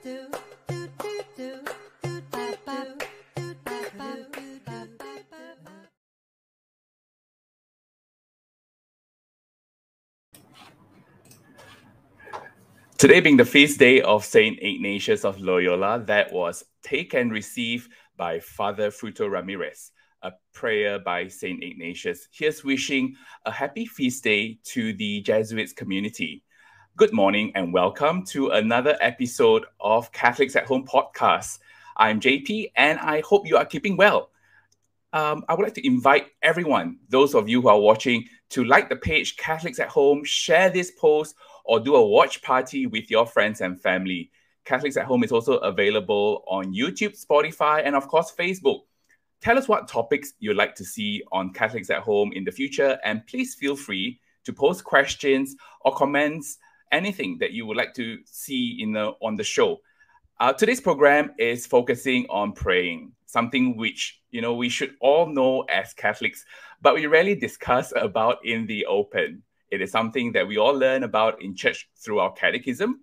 Today being the feast day of Saint Ignatius of Loyola, that was Take and Receive by Father Fruto Ramirez, a prayer by Saint Ignatius. Here's wishing a happy feast day to the Jesuits community. Good morning and welcome to another episode of Catholics at Home podcast. I'm JP and I hope you are keeping well. Um, I would like to invite everyone, those of you who are watching, to like the page Catholics at Home, share this post, or do a watch party with your friends and family. Catholics at Home is also available on YouTube, Spotify, and of course, Facebook. Tell us what topics you'd like to see on Catholics at Home in the future, and please feel free to post questions or comments, anything that you would like to see in the, on the show. Uh, today's program is focusing on praying, something which you know we should all know as Catholics, but we rarely discuss about in the open. It is something that we all learn about in church through our catechism,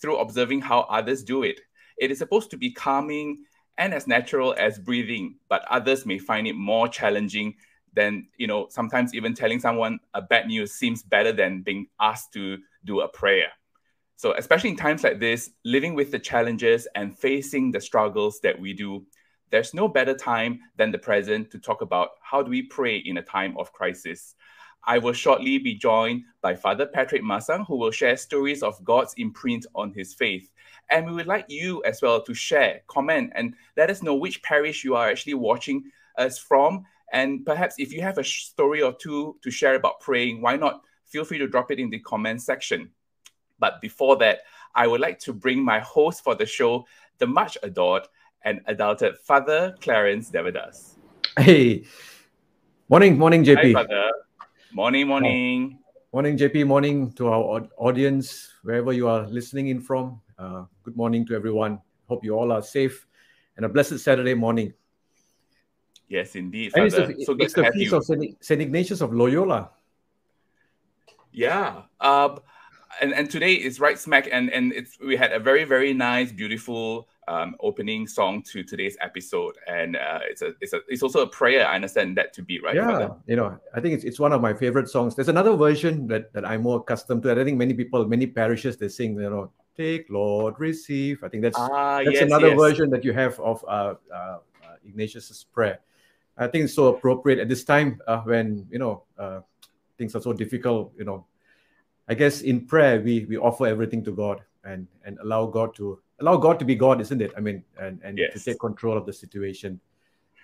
through observing how others do it. It is supposed to be calming and as natural as breathing, but others may find it more challenging than, you know, sometimes even telling someone a bad news seems better than being asked to do a prayer. So, especially in times like this, living with the challenges and facing the struggles that we do, there's no better time than the present to talk about how do we pray in a time of crisis. I will shortly be joined by Father Patrick Masang, who will share stories of God's imprint on his faith. And we would like you as well to share, comment, and let us know which parish you are actually watching us from. And perhaps if you have a story or two to share about praying, why not feel free to drop it in the comment section. But before that, I would like to bring my host for the show, the much adored and adulted Father Clarence Devadass. Hey, morning, morning, JP. Hi, Father. Morning, morning. Morning, JP. Morning to our audience, wherever you are listening in from. Uh, good morning to everyone. Hope you all are safe and a blessed Saturday morning. Yes, indeed. And it's the, so it's the feast you. of Saint Ignatius of Loyola. Yeah. Uh, and, and today is right smack, and, and it's we had a very, very nice, beautiful um, opening song to today's episode, and uh, it's a it's a it's also a prayer. I understand that to be right. Yeah, you know, I think it's it's one of my favorite songs. There's another version that that I'm more accustomed to. I think many people, many parishes, they sing, you know, "Take Lord, receive." I think that's ah, that's yes, another yes. version that you have of uh, uh, uh, Ignatius's prayer. I think it's so appropriate at this time uh, when you know uh, things are so difficult. You know, I guess in prayer we we offer everything to God and and allow God to allow God to be God, isn't it? I mean, and and yes. to take control of the situation.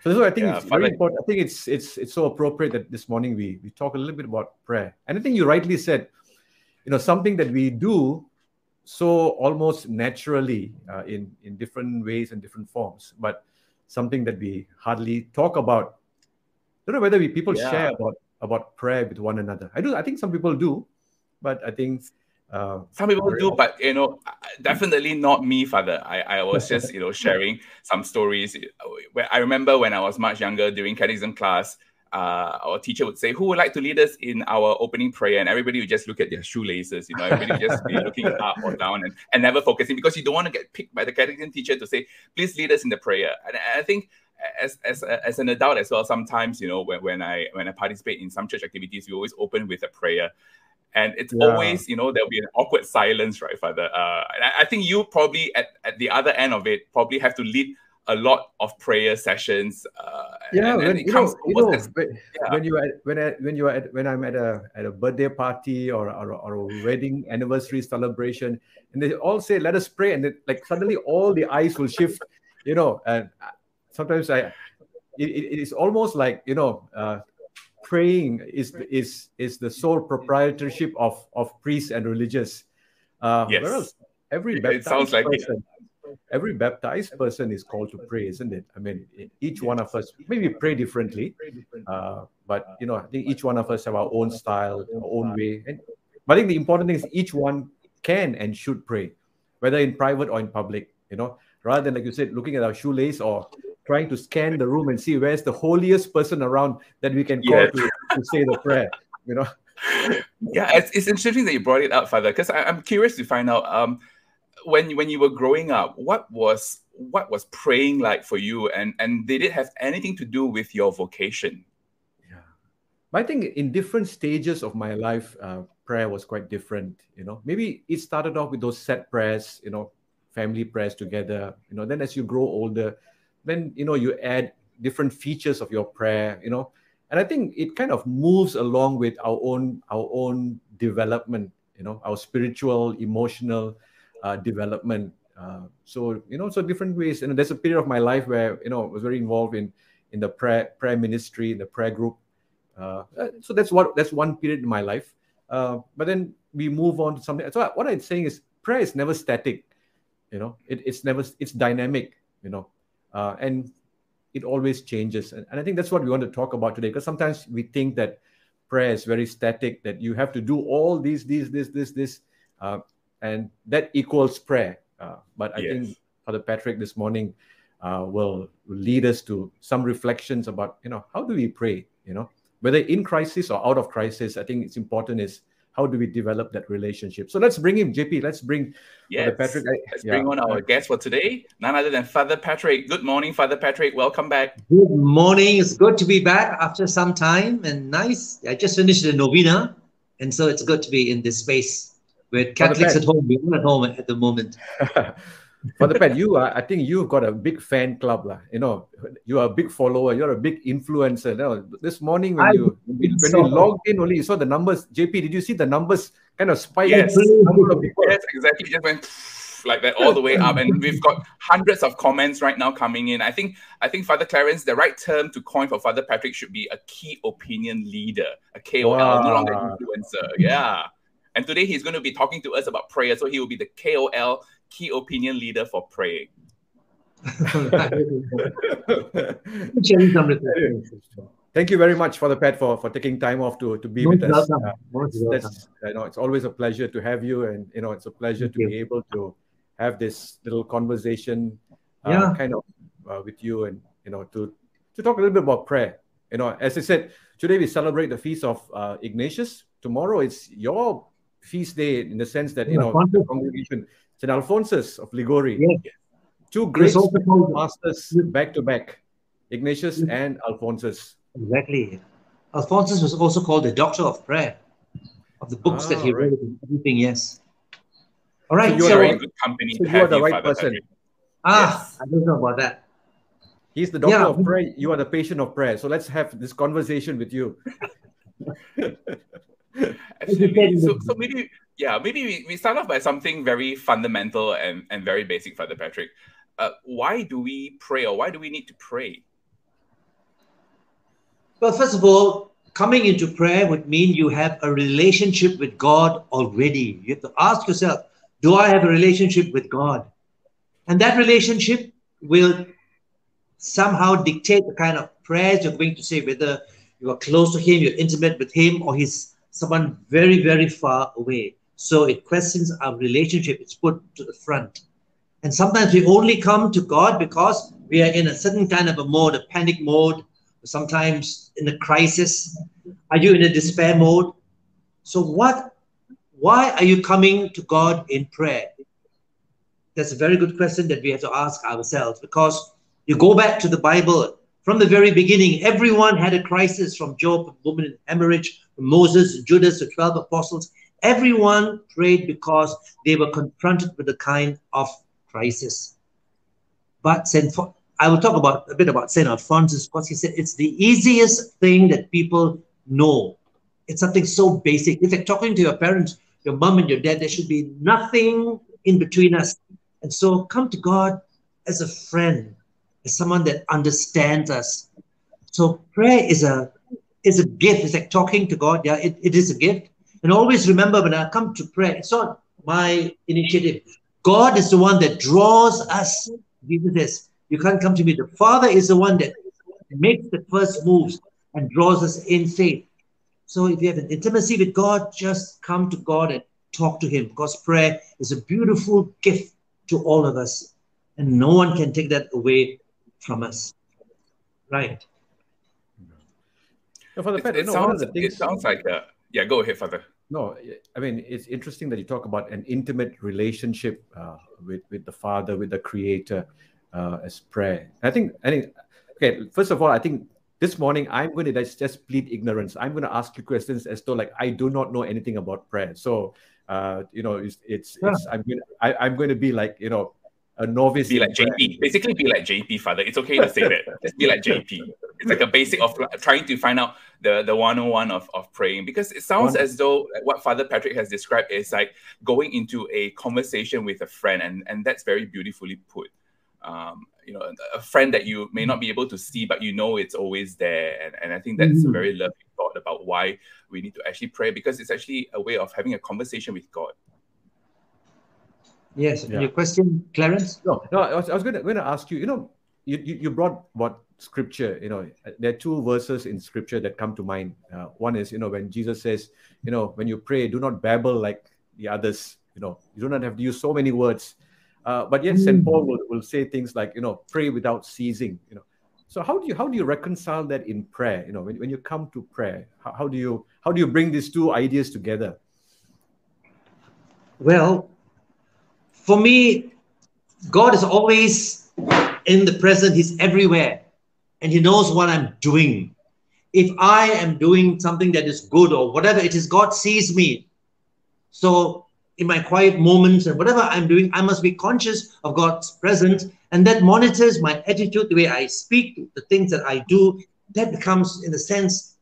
So that's why I think yeah, it's very important. I think it's it's it's so appropriate that this morning we we talk a little bit about prayer. And I think you rightly said, you know, something that we do so almost naturally uh, in in different ways and different forms, but something that we hardly talk about. I don't know whether we people yeah. share about about prayer with one another. I do. I think some people do, but I think uh, some people do, but you know, definitely not me, Father. I, I was just you know sharing some stories. Where I remember when I was much younger during catechism class, uh, our teacher would say, "Who would like to lead us in our opening prayer?" And everybody would just look at their shoelaces. You know, everybody would just be looking up or down and, and never focusing because you don't want to get picked by the catechism teacher to say, "Please lead us in the prayer." And I think as as as an adult as well, sometimes you know when, when I when I participate in some church activities, we always open with a prayer and it's yeah. always you know there'll be an awkward silence right father uh, and I, I, think you probably at, at the other end of it probably have to lead a lot of prayer sessions uh, yeah and, and when, you know, you know as, when, yeah. when you at, when I, when you at, when i'm at a at a birthday party or, or, or a wedding anniversary celebration and they all say let us pray and it, like suddenly all the eyes will shift you know and sometimes i it, it is almost like you know uh, praying is is is the sole proprietorship of of priests and religious. Uh, yes. Whereas every baptized it sounds like person, it. every baptized person is called to pray, isn't it? I mean, each one of us maybe pray differently, uh, but you know, I think each one of us have our own style, our own way. And but I think the important thing is each one can and should pray, whether in private or in public. You know, rather than like you said, looking at our shoelace or trying to scan the room and see where's the holiest person around that we can call to, to say the prayer. You know. Yeah, it's, it's interesting that you brought it up, Father, because I'm curious to find out. Um, when when you were growing up, what was what was praying like for you, and and did it have anything to do with your vocation? Yeah, I think in different stages of my life, uh, prayer was quite different. You know, maybe it started off with those set prayers. You know, family prayers together. You know, then as you grow older, then you know you add different features of your prayer. You know, and I think it kind of moves along with our own our own development. You know, our spiritual, emotional uh, development. Uh, so you know, so different ways. And there's a period of my life where you know I was very involved in in the prayer prayer ministry, in the prayer group. Uh, uh so that's what that's one period in my life. Uh, but then we move on to something. So what I'm saying is prayer is never static. You know, it, it's never it's dynamic. You know, uh, and it always changes. And, and I think that's what we want to talk about today. Because sometimes we think that prayer is very static. That you have to do all these, these, this, this, this. Uh, and that equals prayer. Uh, but I yes. think Father Patrick this morning uh, will, will lead us to some reflections about you know how do we pray you know whether in crisis or out of crisis. I think it's important is how do we develop that relationship? So let's bring him, JP. Let's bring yes. Father Patrick. Let's yeah. bring on our guest for today, none other than Father Patrick. Good morning, Father Patrick. Welcome back. Good morning. It's good to be back after some time and nice. I just finished the novena, and so it's good to be in this space we're Catholics at home. We're at home at the moment. Father Pat, you are, I think you've got a big fan club. La. You know, you are a big follower, you're a big influencer. You know, this morning when I you when so. you logged in only, you saw the numbers. JP, did you see the numbers kind of spike? Yes, yes exactly. Just went like that all the way up and we've got hundreds of comments right now coming in i think i think father clarence the right term to coin for father patrick should be a key opinion leader a kol wow. no longer influencer yeah and today he's going to be talking to us about prayer. So he will be the KOL, key opinion leader for praying. Thank you very much, Father Pat, for, for taking time off to, to be Most with us. Uh, that's, you know, it's always a pleasure to have you, and you know, it's a pleasure Thank to you. be able to have this little conversation, uh, yeah. kind of, uh, with you, and you know, to to talk a little bit about prayer. You know, as I said, today we celebrate the feast of uh, Ignatius. Tomorrow it's your feast day in the sense that you know the congregation St. Alphonsus of Liguori. Yes. Two great masters back to back, Ignatius yes. and Alphonsus. Exactly. Alphonsus was also called the doctor of prayer, of the books ah, that he right. wrote and everything, yes. All right. So you're so, good company. So you are the right person. Ah, yes. I don't know about that. He's the doctor yeah. of prayer. You are the patient of prayer. So let's have this conversation with you. Absolutely. So, so maybe, yeah, maybe we, we start off by something very fundamental and, and very basic, Father Patrick. Uh, why do we pray or why do we need to pray? Well, first of all, coming into prayer would mean you have a relationship with God already. You have to ask yourself, do I have a relationship with God? And that relationship will somehow dictate the kind of prayers you're going to say, whether you are close to Him, you're intimate with Him, or He's someone very, very far away. So it questions our relationship, it's put to the front. And sometimes we only come to God because we are in a certain kind of a mode, a panic mode, sometimes in a crisis. Are you in a despair mode? So what why are you coming to God in prayer? That's a very good question that we have to ask ourselves because you go back to the Bible from the very beginning, everyone had a crisis from Job, woman in hemorrhage, Moses, Judas, the 12 apostles. Everyone prayed because they were confronted with a kind of crisis. But Saint, I will talk about a bit about Saint Alphonsus because he said it's the easiest thing that people know. It's something so basic. It's like talking to your parents, your mom and your dad. There should be nothing in between us. And so come to God as a friend, as someone that understands us. So prayer is a is a gift. It's like talking to God. Yeah, it, it is a gift. And always remember when I come to prayer, it's not my initiative. God is the one that draws us. Jesus says, You can't come to me. The Father is the one that makes the first moves and draws us in faith. So if you have an intimacy with God, just come to God and talk to Him because prayer is a beautiful gift to all of us. And no one can take that away from us. Right. No, Father it, it, sounds, it sounds like a, yeah, go ahead, Father. No, I mean it's interesting that you talk about an intimate relationship uh, with with the Father, with the Creator, uh, as prayer. I think I think okay. First of all, I think this morning i'm going to just plead ignorance i'm going to ask you questions as though like i do not know anything about prayer so uh you know it's it's, yeah. it's i'm going to, I, i'm going to be like you know a novice be like jp basically be like jp father it's okay to say that just be like jp it's like a basic of trying to find out the the 101 of, of praying because it sounds One. as though what father patrick has described is like going into a conversation with a friend and and that's very beautifully put um you know a friend that you may not be able to see but you know it's always there and, and i think that's mm-hmm. a very lovely thought about why we need to actually pray because it's actually a way of having a conversation with god yes yeah. your question clarence no no i was, I was going, to, going to ask you you know you, you, you brought what scripture you know there are two verses in scripture that come to mind uh, one is you know when jesus says you know when you pray do not babble like the others you know you do not have to use so many words uh, but yet, St. Paul will, will say things like, you know, pray without ceasing, you know. So how do you how do you reconcile that in prayer? You know, when, when you come to prayer, how, how do you how do you bring these two ideas together? Well, for me, God is always in the present, He's everywhere, and He knows what I'm doing. If I am doing something that is good or whatever it is, God sees me. So in my quiet moments and whatever I'm doing, I must be conscious of God's presence. And that monitors my attitude, the way I speak, the things that I do. That becomes, in a sense,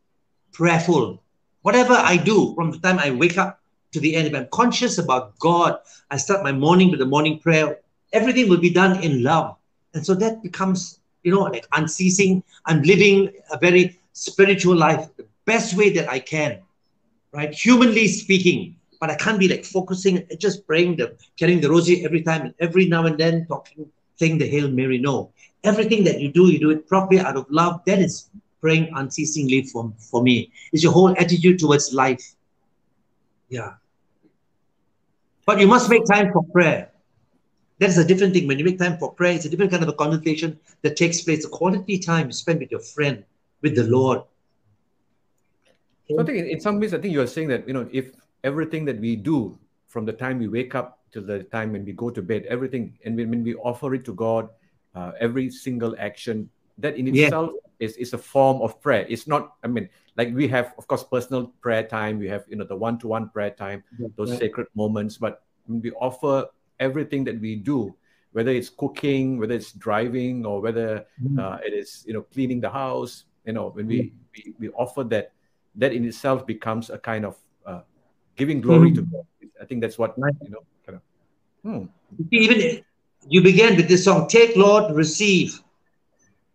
prayerful. Whatever I do from the time I wake up to the end, if I'm conscious about God, I start my morning with the morning prayer, everything will be done in love. And so that becomes, you know, like unceasing. I'm living a very spiritual life, the best way that I can, right? Humanly speaking, but I can't be like focusing, just praying the carrying the rosary every time and every now and then talking, saying the Hail Mary. No. Everything that you do, you do it properly out of love. That is praying unceasingly for, for me. It's your whole attitude towards life. Yeah. But you must make time for prayer. That is a different thing. When you make time for prayer, it's a different kind of a conversation that takes place. A quality time you spend with your friend, with the Lord. So I think in some ways, I think you are saying that, you know, if everything that we do from the time we wake up to the time when we go to bed, everything, and when, when we offer it to God, uh, every single action, that in yeah. itself is, is a form of prayer. It's not, I mean, like we have, of course, personal prayer time, we have, you know, the one to one prayer time, those yeah. sacred moments, but when we offer everything that we do, whether it's cooking, whether it's driving, or whether mm. uh, it is, you know, cleaning the house, you know, when we, we, we offer that, that in itself becomes a kind of giving glory mm. to God. I think that's what you know. Kind of, hmm. Even you began with this song, "Take Lord, Receive."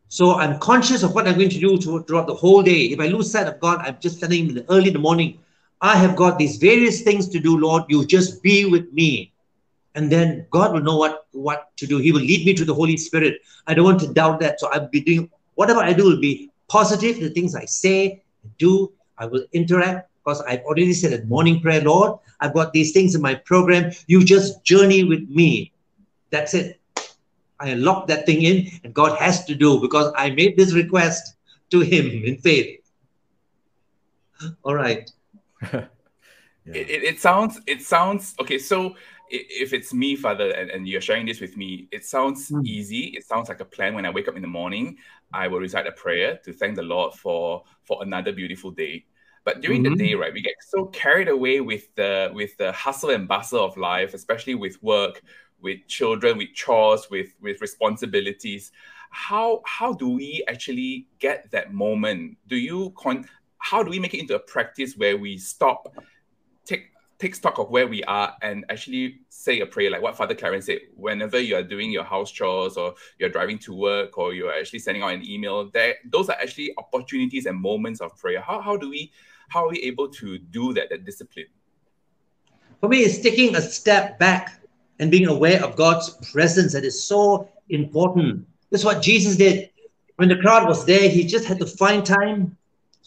So I'm conscious of what I'm going to do throughout the whole day. If I lose sight of God, I'm just standing early in the morning. I have got these various things to do, Lord. You just be with me. And then God will know what, what to do. He will lead me to the Holy Spirit. I don't want to doubt that. So I'll be doing whatever I do will be positive. The things I say, do, I will interact because I've already said it morning prayer, Lord, I've got these things in my program. You just journey with me. That's it. I lock that thing in, and God has to do because I made this request to Him in faith. All right. yeah. it, it, it sounds it sounds okay. So if it's me, Father, and, and you're sharing this with me, it sounds mm. easy. It sounds like a plan. When I wake up in the morning, I will recite a prayer to thank the Lord for for another beautiful day. But during mm-hmm. the day, right, we get so carried away with the with the hustle and bustle of life, especially with work, with children, with chores, with with responsibilities. How how do we actually get that moment? Do you con- how do we make it into a practice where we stop, take take stock of where we are and actually say a prayer like what Father Clarence said, whenever you are doing your house chores or you're driving to work or you're actually sending out an email, there those are actually opportunities and moments of prayer. How, how do we how are we able to do that, that discipline? For me, it's taking a step back and being aware of God's presence that is so important. That's what Jesus did. When the crowd was there, he just had to find time,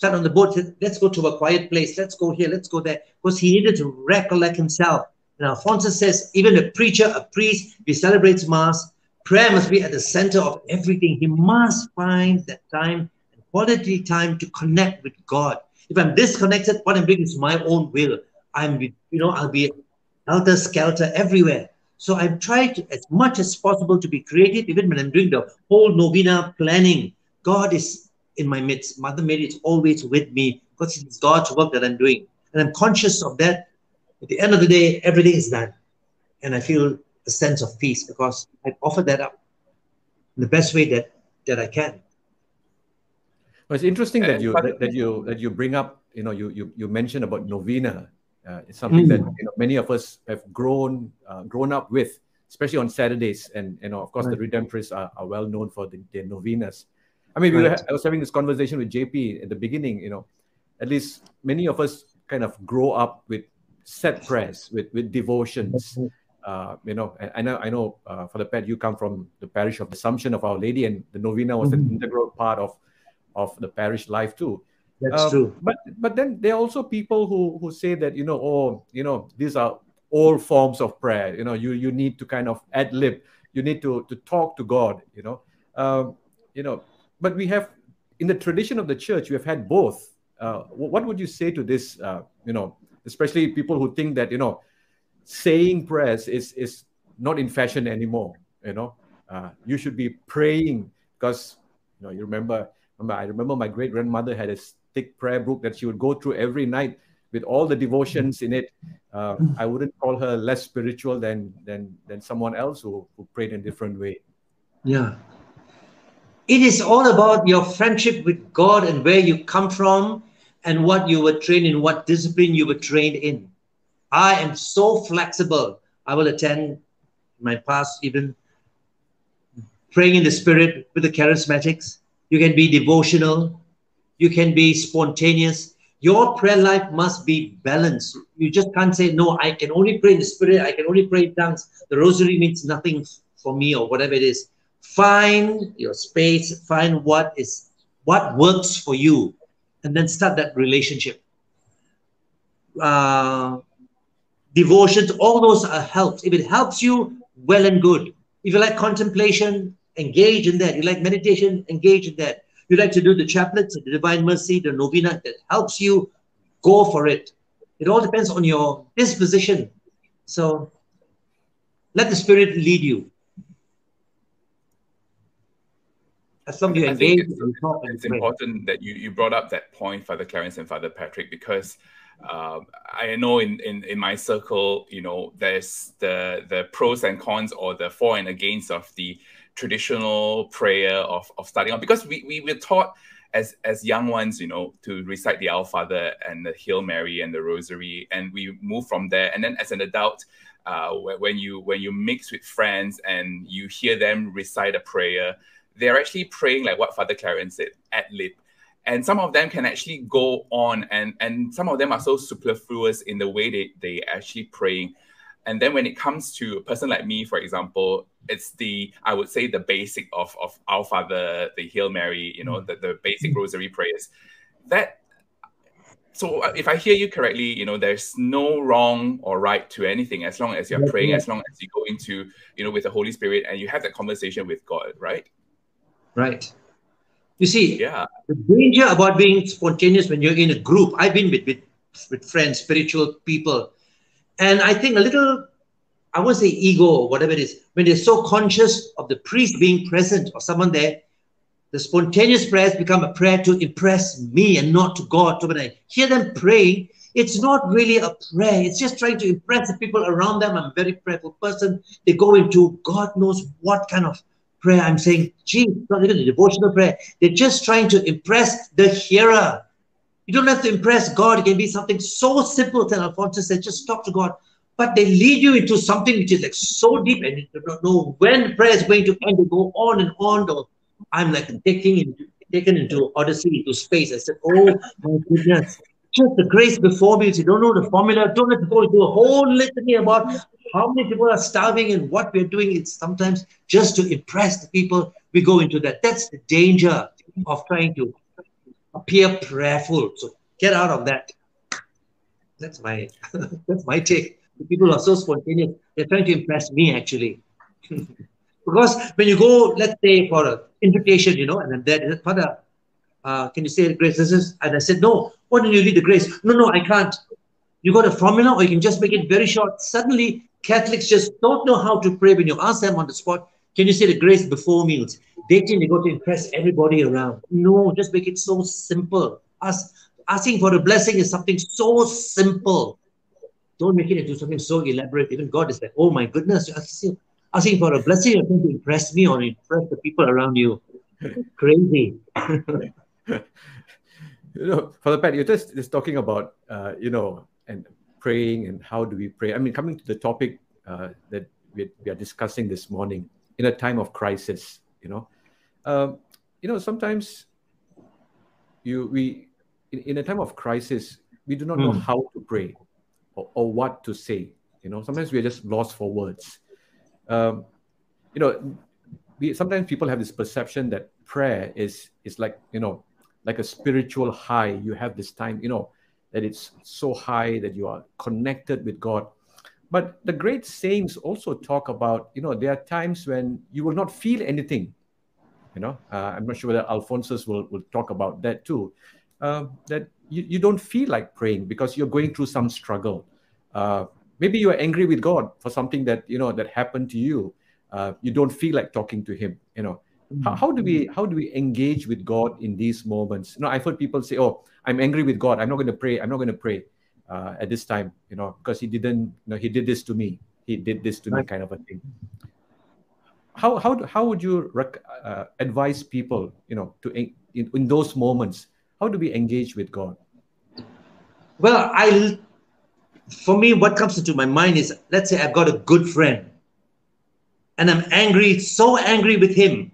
sat on the boat, said, let's go to a quiet place, let's go here, let's go there, because he needed to recollect himself. And Alphonsus says, even a preacher, a priest, he celebrates Mass, prayer must be at the center of everything. He must find that time quality time to connect with God. If I'm disconnected, what I'm doing is my own will. I'm, you know, I'll be helter skelter everywhere. So trying to, as much as possible to be creative, even when I'm doing the whole novena planning. God is in my midst. Mother Mary is always with me because it's God's work that I'm doing. And I'm conscious of that. At the end of the day, everything is done. And I feel a sense of peace because I've offered that up in the best way that, that I can. Well, it's interesting that you that, that, you that you bring up. You know, you you you mentioned about novena. Uh, it's something mm. that you know many of us have grown uh, grown up with, especially on Saturdays. And you know, of course, right. the Redemptorists are, are well known for the, their novenas. I mean, we were, I was having this conversation with JP at the beginning. You know, at least many of us kind of grow up with set prayers, with with devotions. Uh, you know, I, I know, I know, uh, Father Pat, you come from the parish of Assumption of Our Lady, and the novena was mm-hmm. an integral part of of the parish life too. That's um, true. But but then there are also people who who say that you know, oh, you know, these are all forms of prayer. You know, you you need to kind of ad lib. You need to to talk to God. You know, um, you know. But we have in the tradition of the church, we have had both. Uh, what would you say to this? Uh, you know, especially people who think that you know, saying prayers is is not in fashion anymore. You know, uh, you should be praying because you know you remember. Remember, I remember my great grandmother had a thick prayer book that she would go through every night with all the devotions in it. Uh, I wouldn't call her less spiritual than than than someone else who, who prayed in a different way. Yeah, it is all about your friendship with God and where you come from and what you were trained in, what discipline you were trained in. I am so flexible. I will attend my past, even praying in the spirit with the charismatics. You can be devotional. You can be spontaneous. Your prayer life must be balanced. You just can't say, no, I can only pray in the spirit. I can only pray in tongues. The rosary means nothing for me or whatever it is. Find your space. Find what is what works for you and then start that relationship. Uh, devotions, all those are helps. If it helps you, well and good. If you like contemplation, engage in that. You like meditation, engage in that. You like to do the chaplets, the Divine Mercy, the novena that helps you, go for it. It all depends on your disposition. So let the Spirit lead you. As as you engage it's, it's important that you, you brought up that point father clarence and father patrick because um, i know in, in in my circle you know there's the the pros and cons or the for and against of the traditional prayer of, of starting off. Because we, we were taught as as young ones you know to recite the our father and the hail mary and the rosary and we move from there. And then as an adult uh, when you when you mix with friends and you hear them recite a prayer they're actually praying like what Father Clarence said, ad lib. And some of them can actually go on and and some of them are so superfluous in the way they, they actually praying. And then when it comes to a person like me, for example, it's the I would say the basic of of Our Father, the Hail Mary, you know, mm. the, the basic rosary prayers. That so uh, if I hear you correctly, you know, there's no wrong or right to anything as long as you're praying, as long as you go into, you know, with the Holy Spirit and you have that conversation with God, right? Right. You see, yeah. the danger about being spontaneous when you're in a group, I've been with, with, with friends, spiritual people, and I think a little, I won't say ego or whatever it is, when they're so conscious of the priest being present or someone there, the spontaneous prayers become a prayer to impress me and not to God. So when I hear them praying, it's not really a prayer. It's just trying to impress the people around them. I'm a very prayerful person. They go into God knows what kind of prayer. I'm saying, gee, not even a devotional prayer. They're just trying to impress the hearer. You don't have to impress God. It can be something so simple. Then Alphonsus said, just say, just talk to God. But they lead you into something which is like so deep, and you don't know when prayer is going to end. They go on and on. Though I'm like taking into, taken into Odyssey, into space. I said, oh my goodness, just the grace before me. You don't know the formula. Don't to go into a whole litany about how many people are starving and what we're doing. It's sometimes just to impress the people. We go into that. That's the danger of trying to appear prayerful. So get out of that. That's my that's my take. The people are so spontaneous. They're trying to impress me actually. because when you go, let's say for an invitation, you know, and then there, Father, uh, can you say the grace? This is and I said, no. Why don't you read the grace? No, no, I can't. You got a formula, or you can just make it very short. Suddenly, Catholics just don't know how to pray when you ask them on the spot. Can you say the grace before meals? They think they got to impress everybody around. No, just make it so simple. Ask, asking for a blessing is something so simple. Don't make it into something so elaborate. Even God is like, oh my goodness, asking, asking for a blessing, you're going to impress me or impress the people around you. Crazy. you know, Father Pat, you're just, just talking about, uh, you know, and praying and how do we pray. I mean, coming to the topic uh, that we, we are discussing this morning, in a time of crisis, you know, um, you know, sometimes you we in, in, a time of crisis, we do not know hmm. how to pray or, or, what to say. You know, sometimes we are just lost for words. Um, you know, we sometimes people have this perception that prayer is is like you know like a spiritual high. You have this time, you know, that it's so high that you are connected with God. But the great saints also talk about, you know, there are times when you will not feel anything. You know, uh, I'm not sure whether Alphonsus will, will talk about that too. Uh, that you, you don't feel like praying because you're going through some struggle. Uh, maybe you're angry with God for something that, you know, that happened to you. Uh, you don't feel like talking to him, you know how, how do we how do we engage with god in these moments? You know i've heard people say oh i'm angry with god. I'm not going to pray. I'm not going to pray uh, at this time you know because he didn't you know he did this to me. He did this to me kind of a thing. How how, how would you rec- uh, advise people you know to in, in those moments? How do we engage with god? Well i for me what comes into my mind is let's say i've got a good friend and i'm angry so angry with him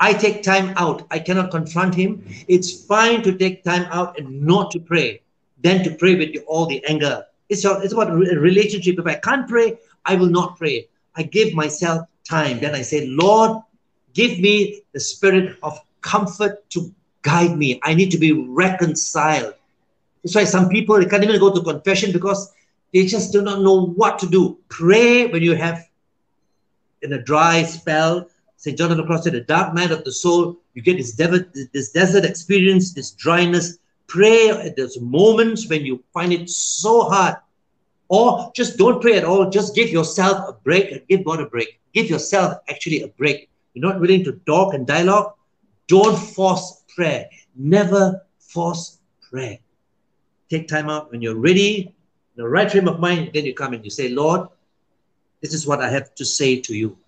I take time out. I cannot confront him. It's fine to take time out and not to pray than to pray with all the anger. It's, it's about a relationship. If I can't pray, I will not pray. I give myself time. Then I say, Lord, give me the spirit of comfort to guide me. I need to be reconciled. That's why some people they can't even go to confession because they just do not know what to do. Pray when you have in a dry spell St. John of the Cross said, the dark night of the soul, you get this, this desert experience, this dryness. Pray at those moments when you find it so hard. Or just don't pray at all. Just give yourself a break and give God a break. Give yourself actually a break. You're not willing to talk and dialogue. Don't force prayer. Never force prayer. Take time out when you're ready, in the right frame of mind, then you come and you say, Lord, this is what I have to say to you.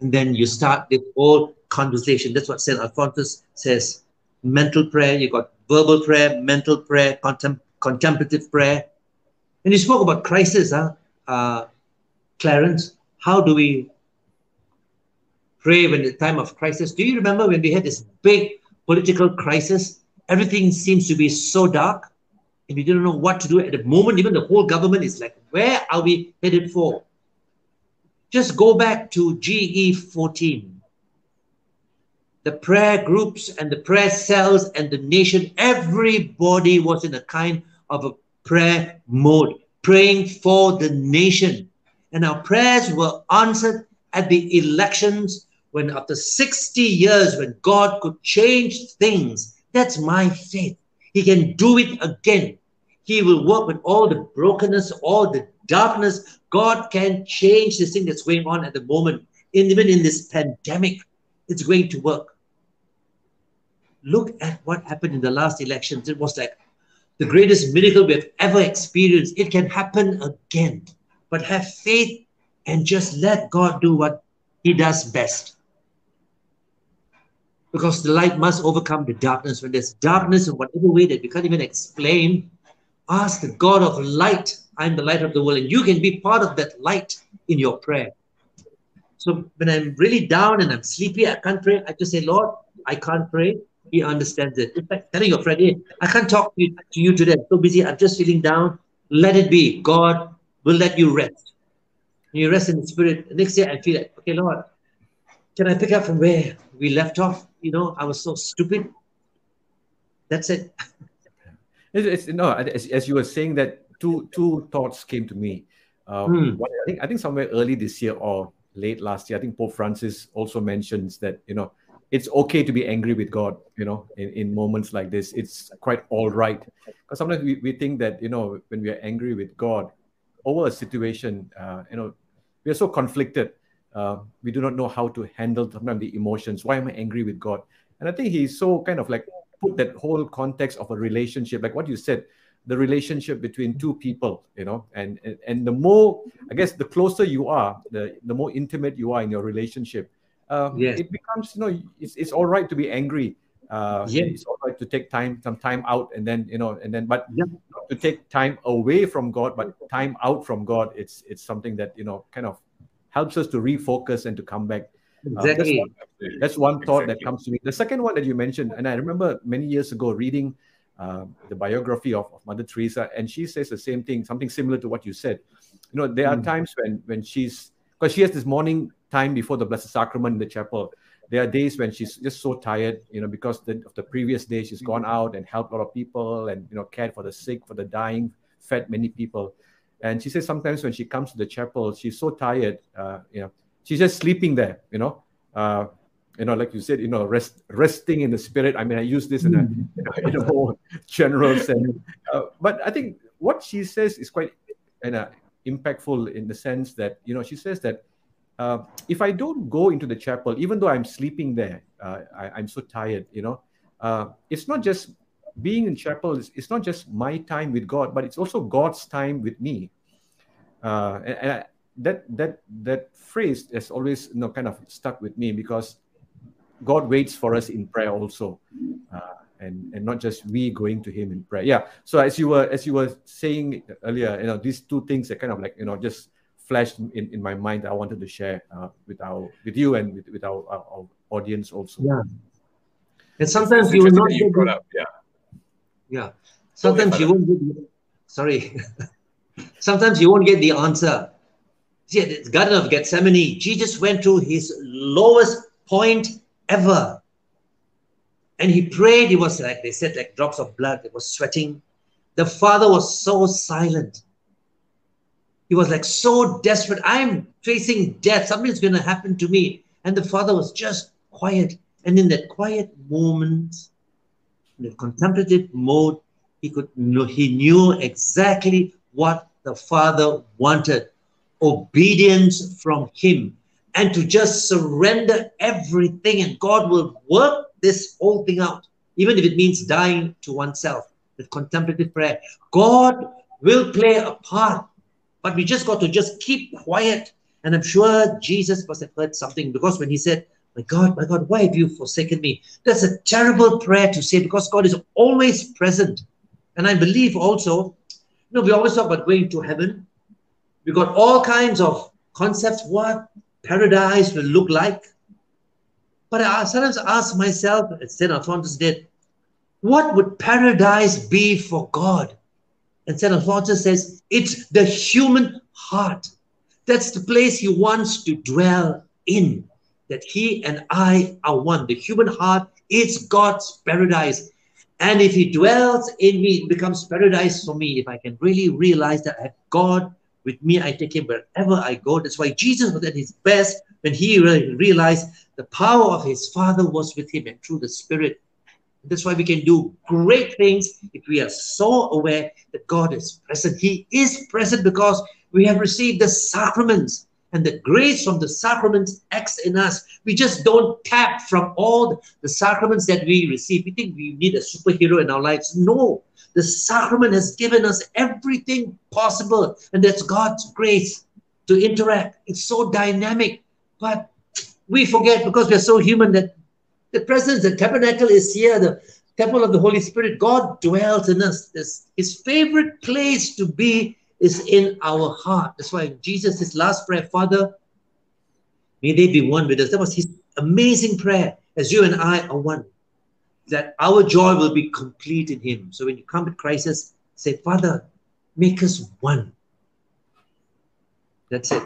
And then you start the whole conversation. That's what St. Alphonsus says. Mental prayer, you got verbal prayer, mental prayer, contem- contemplative prayer. And you spoke about crisis, huh? Uh, Clarence. How do we pray when the time of crisis? Do you remember when we had this big political crisis? Everything seems to be so dark, and we didn't know what to do at the moment. Even the whole government is like, where are we headed for? Just go back to GE 14. The prayer groups and the prayer cells and the nation, everybody was in a kind of a prayer mode, praying for the nation. And our prayers were answered at the elections when, after 60 years, when God could change things. That's my faith. He can do it again. He will work with all the brokenness, all the darkness. God can change this thing that's going on at the moment. Even in this pandemic, it's going to work. Look at what happened in the last elections. It was like the greatest miracle we've ever experienced. It can happen again. But have faith and just let God do what He does best. Because the light must overcome the darkness. When there's darkness in whatever way that we can't even explain, ask the God of light I'm the light of the world, and you can be part of that light in your prayer. So when I'm really down and I'm sleepy, I can't pray. I just say, Lord, I can't pray. He understands it. In fact, telling your friend, hey, I can't talk to you, to you today. I'm so busy. I'm just feeling down. Let it be. God will let you rest. And you rest in the spirit. The next day, I feel like, okay, Lord, can I pick up from where we left off? You know, I was so stupid. That's it. It's, it's no, as, as you were saying that two two thoughts came to me. Um, hmm. one, I think I think somewhere early this year or late last year, I think Pope Francis also mentions that you know it's okay to be angry with God, you know, in, in moments like this. It's quite all right. Because sometimes we, we think that, you know, when we are angry with God over a situation, uh, you know, we are so conflicted. Uh, we do not know how to handle sometimes the emotions. Why am I angry with God? And I think he's so kind of like put that whole context of a relationship, like what you said, the relationship between two people, you know, and, and, and the more, I guess, the closer you are, the, the more intimate you are in your relationship, um, yes. it becomes you know it's, it's all right to be angry uh yes. it's all right to take time some time out and then you know and then but yeah. to take time away from god but time out from god it's it's something that you know kind of helps us to refocus and to come back exactly uh, that's, one, that's, one, thought exactly. that comes to me the second one that you mentioned and i remember many years ago reading uh, the biography of, of, mother teresa and she says the same thing something similar to what you said you know there are mm. times when when she's because she has this morning time before the Blessed Sacrament in the chapel. There are days when she's just so tired, you know, because the, of the previous day she's gone mm-hmm. out and helped a lot of people and you know cared for the sick, for the dying, fed many people. And she says sometimes when she comes to the chapel, she's so tired, uh, you know, she's just sleeping there, you know. Uh, you know, like you said, you know, rest, resting in the spirit. I mean, I use this in a, mm-hmm. you know, in a more general sense. Uh, but I think what she says is quite you know, impactful in the sense that, you know, she says that uh, if I don't go into the chapel, even though I'm sleeping there, uh, I, am so tired, you know, uh, it's not just being in chapel, it's, it's, not just my time with God, but it's also God's time with me. Uh, and, and that that that phrase has always you know kind of stuck with me because God waits for us in prayer also, uh, and and not just we going to Him in prayer. Yeah. So as you were as you were saying earlier, you know, these two things are kind of like you know just flashed in, in my mind that I wanted to share uh, with our with you and with, with our, our, our audience also. Yeah. And sometimes you will not you brought up, yeah. Yeah. Sometimes okay, you won't get the, sorry. sometimes you won't get the answer. See, the Garden of Gethsemane, Jesus went to his lowest point ever. And he prayed, he was like they said, like drops of blood, it was sweating. The father was so silent. He was like so desperate. I'm facing death. Something's going to happen to me. And the father was just quiet. And in that quiet moment, in the contemplative mode, he could know, he knew exactly what the father wanted obedience from him and to just surrender everything and god will work this whole thing out even if it means dying to oneself with contemplative prayer god will play a part but we just got to just keep quiet. And I'm sure Jesus must have heard something because when he said, My God, my God, why have you forsaken me? That's a terrible prayer to say because God is always present. And I believe also, you know, we always talk about going to heaven. We got all kinds of concepts what paradise will look like. But I sometimes ask myself, as St. Alphonsus did, what would paradise be for God? And St. Alphonsus says, it's the human heart. That's the place he wants to dwell in. That he and I are one. The human heart is God's paradise. And if he dwells in me, it becomes paradise for me. If I can really realize that I have God with me, I take him wherever I go. That's why Jesus was at his best when he realized the power of his Father was with him and through the Spirit that's why we can do great things if we are so aware that God is present. He is present because we have received the sacraments and the grace from the sacraments acts in us. We just don't tap from all the sacraments that we receive. We think we need a superhero in our lives. No, the sacrament has given us everything possible, and that's God's grace to interact. It's so dynamic, but we forget because we're so human that the presence, the tabernacle is here, the temple of the Holy Spirit. God dwells in us. This, his favorite place to be is in our heart. That's why Jesus, his last prayer, Father, may they be one with us. That was his amazing prayer, as you and I are one, that our joy will be complete in him. So when you come with crisis, say, Father, make us one. That's it.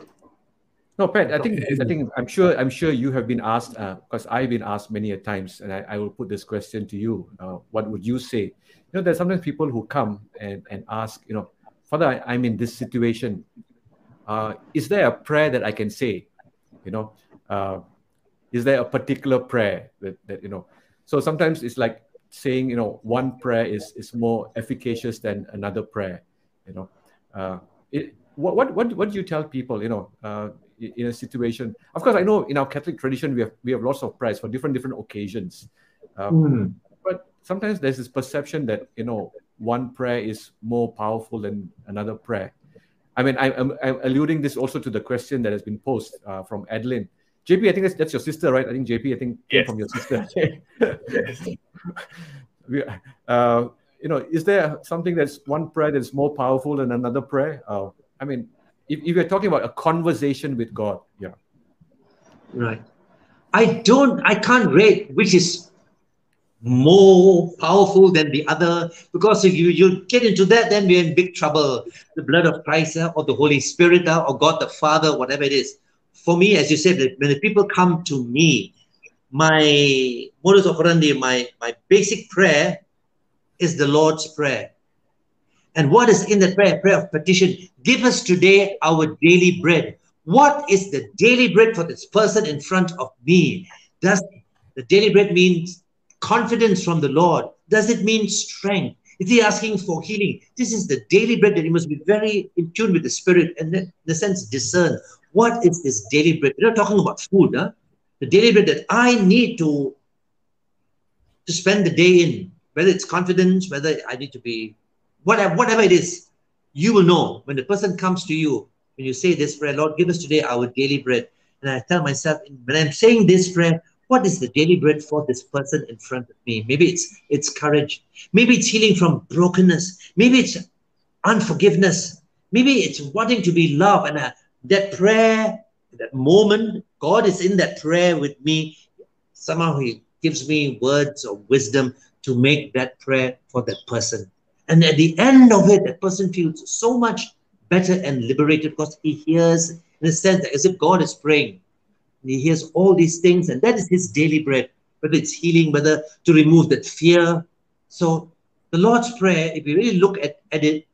No, Pat. I think I think I'm sure I'm sure you have been asked because uh, I've been asked many a times, and I, I will put this question to you. Uh, what would you say? You know, there's sometimes people who come and and ask, you know, Father, I, am in this situation. Uh, is there a prayer that I can say? You know, uh, is there a particular prayer that, that you know? So sometimes it's like saying, you know, one prayer is is more efficacious than another prayer. You know, uh, it, what what what what do you tell people? You know, uh, in a situation. Of course, I know in our Catholic tradition we have we have lots of prayers for different different occasions. Um, mm. But sometimes there's this perception that you know one prayer is more powerful than another prayer. I mean, I, am alluding this also to the question that has been posed uh, from Adeline. JP, I think that's, that's your sister, right? I think JP, I think came yes. from your sister. Yes. uh, you know, is there something that's one prayer that's more powerful than another prayer? Uh, I mean, if, if you're talking about a conversation with God, yeah. Right. I don't, I can't rate which is more powerful than the other because if you, you get into that then we're in big trouble the blood of christ uh, or the holy spirit uh, or god the father whatever it is for me as you said when the people come to me my modus operandi my my basic prayer is the lord's prayer and what is in the prayer prayer of petition give us today our daily bread what is the daily bread for this person in front of me does the daily bread mean confidence from the Lord? Does it mean strength? Is he asking for healing? This is the daily bread that you must be very in tune with the Spirit and, in the sense, discern what is this daily bread. We're not talking about food, huh? the daily bread that I need to, to spend the day in, whether it's confidence, whether I need to be whatever, whatever it is, you will know when the person comes to you, when you say this prayer, Lord, give us today our daily bread. And I tell myself, when I'm saying this prayer, what is the daily bread for this person in front of me? Maybe it's it's courage. Maybe it's healing from brokenness. Maybe it's unforgiveness. Maybe it's wanting to be loved. And uh, that prayer that moment god is in that prayer with me. Somehow he gives me words of wisdom to make that prayer for that person. And at the end of it that person feels so much better and liberated because he hears in a sense as if god is praying he hears all these things, and that is his daily bread, whether it's healing, whether to remove that fear. So the Lord's Prayer, if you really look at, at it,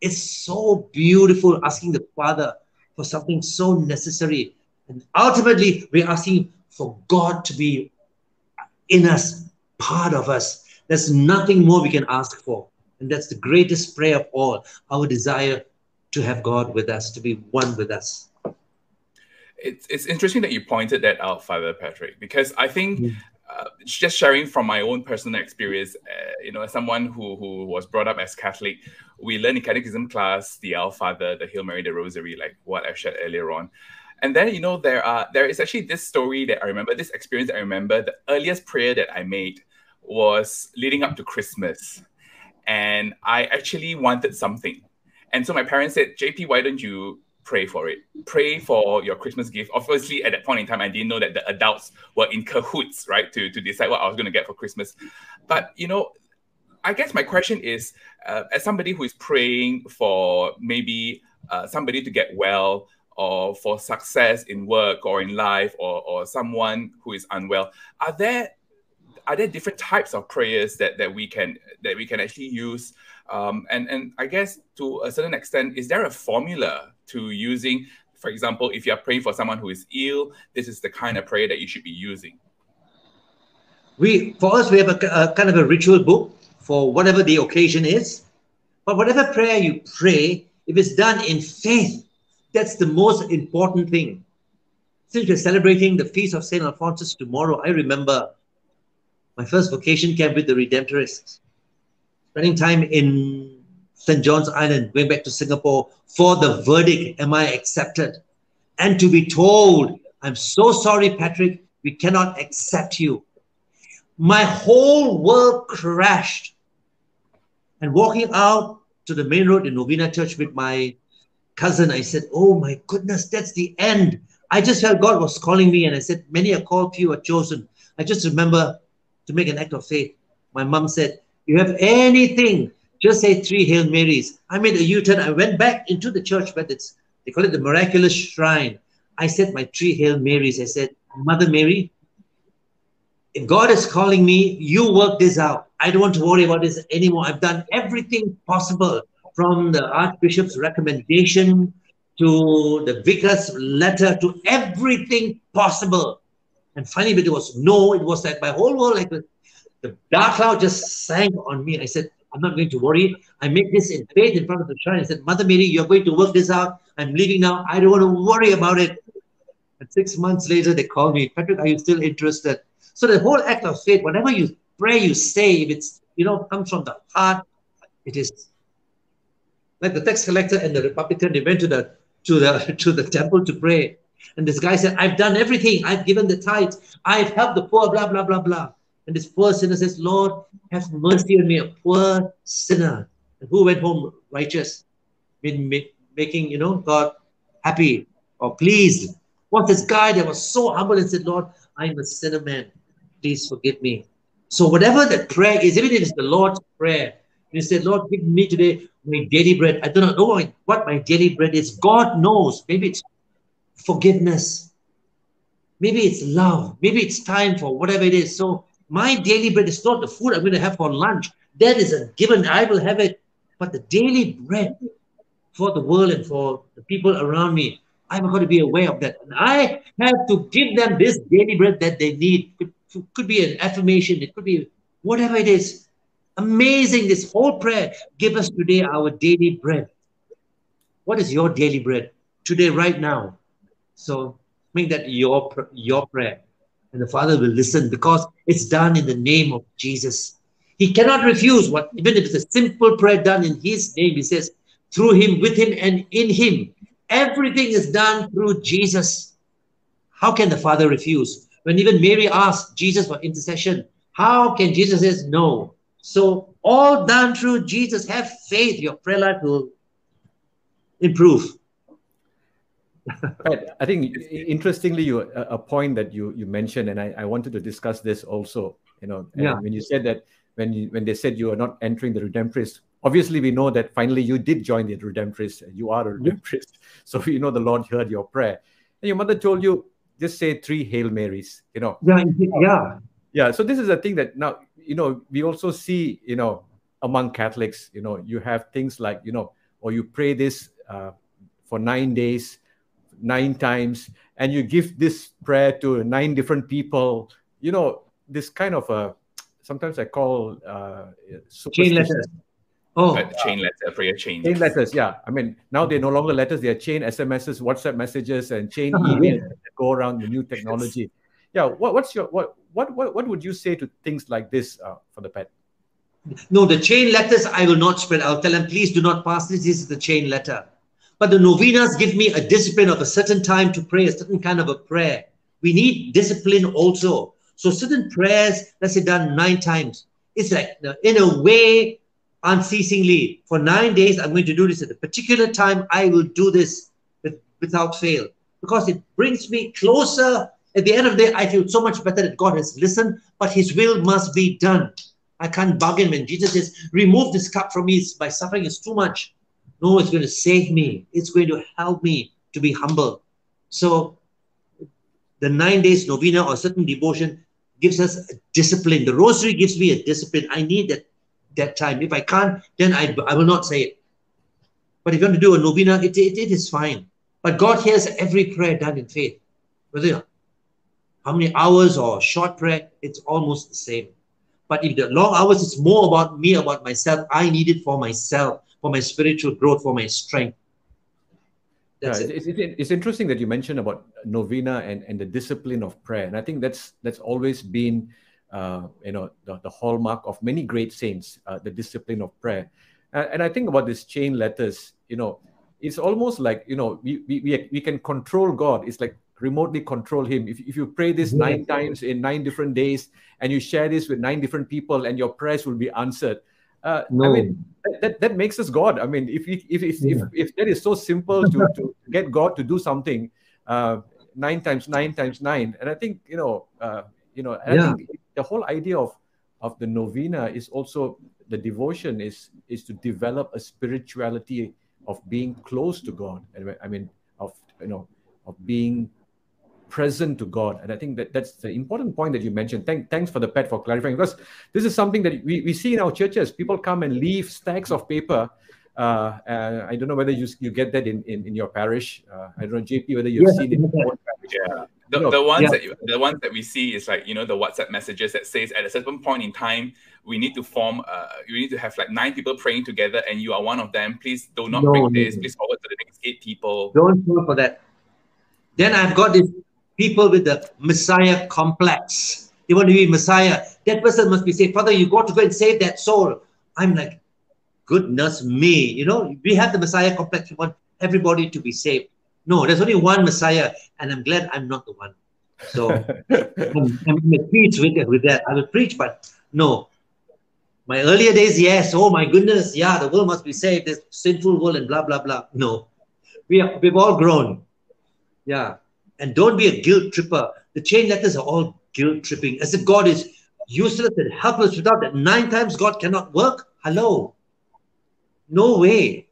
is so beautiful, asking the Father for something so necessary. And ultimately, we're asking for God to be in us, part of us. There's nothing more we can ask for. And that's the greatest prayer of all our desire to have God with us, to be one with us it's it's interesting that you pointed that out, Father Patrick, because I think. Mm. Uh, just sharing from my own personal experience, uh, you know, as someone who who was brought up as Catholic, we learn in catechism class the Our Father, the Hail Mary, the Rosary, like what I shared earlier on. And then you know there are there is actually this story that I remember, this experience I remember. The earliest prayer that I made was leading up to Christmas, and I actually wanted something, and so my parents said, "JP, why don't you pray for it. Pray for your Christmas gift. Obviously, at that point in time, I didn't know that the adults were in cahoots, right, to, to decide what I was going to get for Christmas. But, you know, I guess my question is uh, as somebody who is praying for maybe uh, somebody to get well or for success in work or in life or, or someone who is unwell, are there are there different types of prayers that, that we can that we can actually use um, and and I guess to a certain extent, is there a formula to using? For example, if you are praying for someone who is ill, this is the kind of prayer that you should be using. We for us we have a, a kind of a ritual book for whatever the occasion is, but whatever prayer you pray, if it's done in faith, that's the most important thing. Since we're celebrating the feast of Saint Alphonsus tomorrow, I remember my first vocation camp with the Redemptorists spending time in St. John's Island, going back to Singapore for the verdict, am I accepted? And to be told, I'm so sorry, Patrick, we cannot accept you. My whole world crashed. And walking out to the main road in Novena Church with my cousin, I said, Oh my goodness, that's the end. I just felt God was calling me, and I said, Many are called, few are chosen. I just remember to make an act of faith. My mom said, you have anything, just say three Hail Marys. I made a U-turn. I went back into the church, but it's they call it the miraculous shrine. I said my three Hail Marys. I said, Mother Mary, if God is calling me, you work this out. I don't want to worry about this anymore. I've done everything possible from the Archbishop's recommendation to the vicar's letter to everything possible. And finally, but it was no, it was like my whole world, like the, dark cloud just sank on me. I said, I'm not going to worry. I make this in faith in front of the shrine. I said, Mother Mary, you're going to work this out. I'm leaving now. I don't want to worry about it. And six months later, they call me, Patrick, are you still interested? So the whole act of faith, whatever you pray, you say, if it's, you know, comes from the heart, it is like the tax collector and the Republican, they went to the to the to the temple to pray. And this guy said, I've done everything. I've given the tithes. I've helped the poor, blah, blah, blah, blah. And this poor sinner says, Lord, have mercy on me, a poor sinner. And who went home righteous? In making, you know, God happy or pleased. Was this guy that was so humble and said, Lord, I'm a sinner man. Please forgive me. So whatever that prayer is, even if it's the Lord's prayer, you say, Lord, give me today my daily bread. I do not know what my daily bread is. God knows. Maybe it's forgiveness. Maybe it's love. Maybe it's time for whatever it is. So my daily bread is not the food I'm going to have for lunch. That is a given. I will have it. But the daily bread for the world and for the people around me, I'm going to be aware of that. And I have to give them this daily bread that they need. Could, could be an affirmation. It could be whatever it is. Amazing, this whole prayer. Give us today our daily bread. What is your daily bread today, right now? So make that your, your prayer. And the Father will listen because it's done in the name of Jesus. He cannot refuse what, even if it's a simple prayer done in His name, He says, through Him, with Him, and in Him. Everything is done through Jesus. How can the Father refuse? When even Mary asked Jesus for intercession, how can Jesus say no? So all done through Jesus. Have faith. Your prayer life will improve. Right. I think interestingly, you a point that you you mentioned, and I, I wanted to discuss this also. You know, yeah. when you said that when you when they said you are not entering the Redemptorist, obviously we know that finally you did join the Redemptorist. You are a Redemptorist, so you know the Lord heard your prayer, and your mother told you just say three Hail Marys. You know. Yeah. Yeah. Yeah. So this is a thing that now you know, we also see, you know, among Catholics, you know, you have things like, you know, or you pray this uh, for nine days, nine times, and you give this prayer to nine different people. You know, this kind of a sometimes I call uh, chain letters. Oh, uh, chain letter prayer chain. Chain letters, yeah. I mean, now they're no longer letters; they are chain SMSs, WhatsApp messages, and chain uh-huh, emails that go around the new technology. Yeah, what, what's your what what, what, what would you say to things like this uh, Father Pat? No, the chain letters I will not spread. I'll tell them, please do not pass this. This is the chain letter. But the novenas give me a discipline of a certain time to pray, a certain kind of a prayer. We need discipline also. So certain prayers, let's say done nine times, it's like in a way, unceasingly. For nine days, I'm going to do this at a particular time. I will do this with, without fail because it brings me closer at the end of the day, I feel so much better that God has listened, but his will must be done. I can't bargain when Jesus says, remove this cup from me. My suffering is too much. No, it's going to save me. It's going to help me to be humble. So the nine days novena or certain devotion gives us discipline. The rosary gives me a discipline. I need that, that time. If I can't, then I, I will not say it. But if you want to do a novena, it, it, it is fine. But God hears every prayer done in faith. Whether how many hours or short prayer, it's almost the same. But if the long hours, it's more about me, about myself. I need it for myself, for my spiritual growth, for my strength. That's yeah, it. it's, it's interesting that you mentioned about novena and, and the discipline of prayer. And I think that's that's always been uh, you know the, the hallmark of many great saints, uh, the discipline of prayer. Uh, and I think about these chain letters, you know, it's almost like you know we, we, we can control God. It's like remotely control him. If, if you pray this nine times in nine different days and you share this with nine different people and your prayers will be answered. Uh, no. I mean, that, that makes us God. I mean, if if if, yeah. if, if that is so simple to, to get God to do something, uh, nine times nine times nine, and I think you know, uh, you know, yeah. I think the whole idea of of the novena is also the devotion is is to develop a spirituality of being close to God. I mean, of you know, of being present to God. And I think that that's the important point that you mentioned. Thank, thanks Father Pat for clarifying because this is something that we, we see in our churches. People come and leave stacks of paper. Uh, uh, I don't know whether you, you get that in, in, in your parish. Uh, I don't know, JP, whether you've yes, seen it in your parish. Yeah. the, no, the ones yeah. that you, the ones that we see is like you know the WhatsApp messages that says at a certain point in time we need to form uh we need to have like nine people praying together and you are one of them. Please do not no, break this. Please forward to the next eight people. Don't fall for that. Then I've got these people with the Messiah complex. They want to be Messiah. That person must be saved. Father, you got to go and save that soul. I'm like, goodness me. You know, we have the Messiah complex. We want everybody to be saved. No, there's only one Messiah, and I'm glad I'm not the one. So I'm, I'm to preach with, with that. I will preach, but no. My earlier days, yes. Oh my goodness, yeah, the world must be saved. This sinful world and blah blah blah. No, we are, we've all grown. Yeah, and don't be a guilt tripper. The chain letters are all guilt tripping, as if God is useless and helpless. Without that, nine times God cannot work. Hello, no way.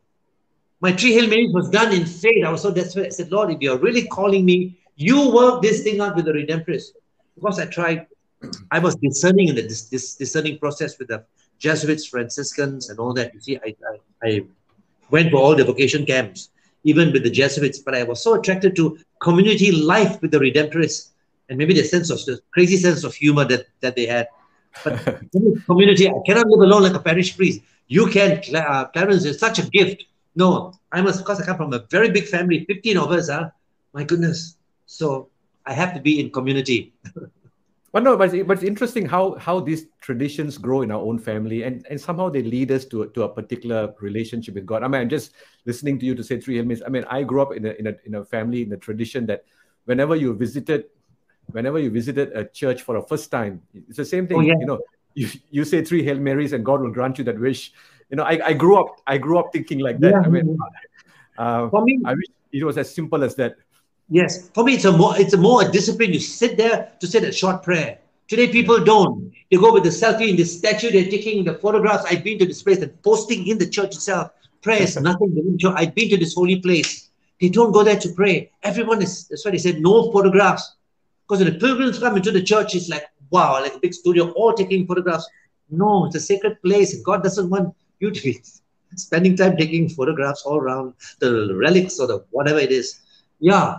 My three Hail Marys was done in faith. I was so desperate. I said, Lord, if you're really calling me, you work this thing out with the Redemptorist. Because I tried, I was discerning in the this, this discerning process with the Jesuits, Franciscans, and all that. You see, I, I, I went for all the vocation camps, even with the Jesuits, but I was so attracted to community life with the Redemptorists and maybe the sense of the crazy sense of humor that, that they had. But community, I cannot live alone like a parish priest. You can, uh, Clarence, is such a gift no, I must, because I come from a very big family, 15 of us, huh? my goodness. So I have to be in community. but no, but, but it's interesting how how these traditions grow in our own family and, and somehow they lead us to, to a particular relationship with God. I mean, I'm just listening to you to say three Hail Marys. I mean, I grew up in a, in a, in a family, in a tradition that whenever you visited, whenever you visited a church for a first time, it's the same thing, oh, yeah. you know, you, you say three Hail Marys and God will grant you that wish you know, I, I grew up I grew up thinking like that. Yeah. I mean, uh, for me, I wish it was as simple as that. Yes, for me, it's a more it's a more a discipline. You sit there to say a short prayer. Today, people don't. They go with the selfie in the statue. They're taking the photographs. I've been to this place and posting in the church itself. Prayer is nothing. I've been to this holy place. They don't go there to pray. Everyone is. That's why they said no photographs. Because when the pilgrims come into the church, it's like wow, like a big studio, all taking photographs. No, it's a sacred place. God doesn't want you to be spending time taking photographs all around the relics or the whatever it is. Yeah.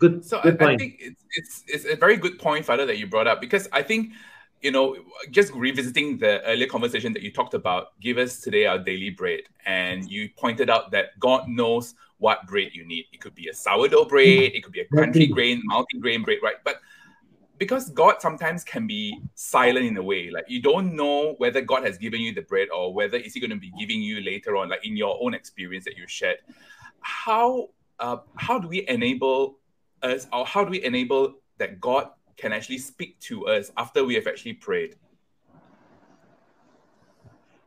Good. So good I, I, think it's, it's it's a very good point, Father, that you brought up because I think you know, just revisiting the earlier conversation that you talked about, give us today our daily bread. And you pointed out that God knows what bread you need. It could be a sourdough bread, it could be a country grain, multi grain bread, right? But because God sometimes can be silent in a way. Like you don't know whether God has given you the bread or whether is He going to be giving you later on, like in your own experience that you shared. How uh, how do we enable us, or how do we enable that God can actually speak to us after we have actually prayed?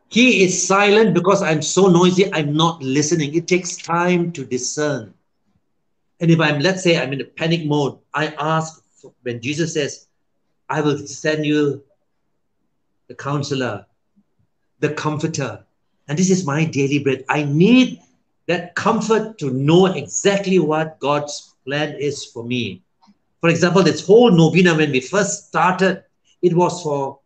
He is silent because I'm so noisy, I'm not listening. It takes time to discern. And if I'm, let's say, I'm in a panic mode, I ask when Jesus says, I will send you the counselor, the comforter, and this is my daily bread. I need that comfort to know exactly what God's plan is for me. For example, this whole novena, when we first started, it was for,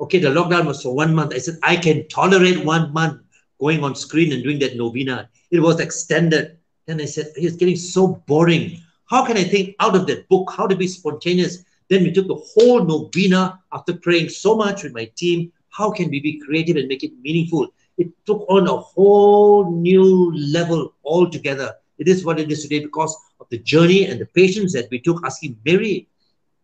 okay, the lockdown was for one month. I said, I can tolerate one month going on screen and doing that novena. It was extended. Then I said, it's getting so boring. How can I think out of that book, how to be spontaneous? Then we took the whole novena after praying so much with my team. How can we be creative and make it meaningful? It took on a whole new level altogether. It is what it is today because of the journey and the patience that we took asking Mary,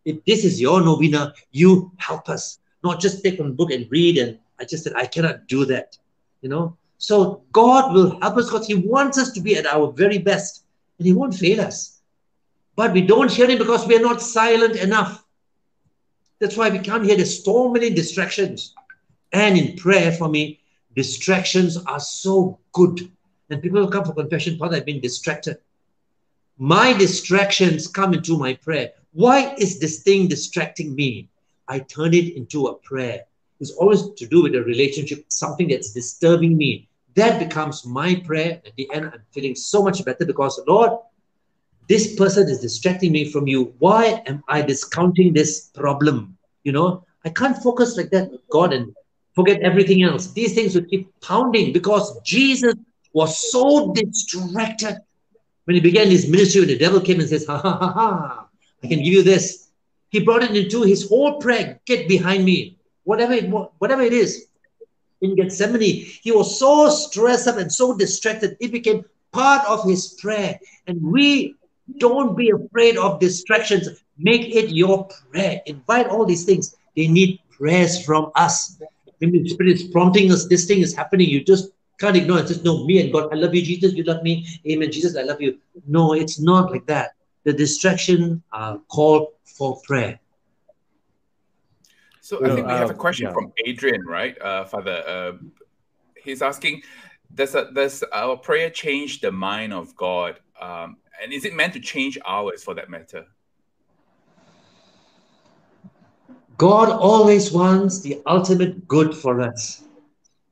if this is your novena, you help us. Not just take one book and read. And I just said, I cannot do that. You know? So God will help us because He wants us to be at our very best and He won't fail us. But we don't hear him because we are not silent enough. That's why we can't hear. There's so many distractions. And in prayer, for me, distractions are so good. And people will come for confession, Father, I've been distracted. My distractions come into my prayer. Why is this thing distracting me? I turn it into a prayer. It's always to do with a relationship, something that's disturbing me. That becomes my prayer. At the end, I'm feeling so much better because, Lord, this person is distracting me from you. Why am I discounting this problem? You know, I can't focus like that with God and forget everything else. These things will keep pounding because Jesus was so distracted. When he began his ministry, when the devil came and says, ha ha ha ha, I can give you this. He brought it into his whole prayer. Get behind me. Whatever it, whatever it is. In Gethsemane, he was so stressed up and so distracted. It became part of his prayer. And we don't be afraid of distractions. Make it your prayer. Invite all these things. They need prayers from us. When the Spirit is prompting us, this thing is happening. You just can't ignore it. Just no, me and God, I love you, Jesus, you love me. Amen. Jesus, I love you. No, it's not like that. The distraction are called for prayer. So I think we have a uh, question yeah. from Adrian, right, uh, Father? Uh, he's asking, does, a, does our prayer change the mind of God? Um, and is it meant to change ours for that matter? God always wants the ultimate good for us.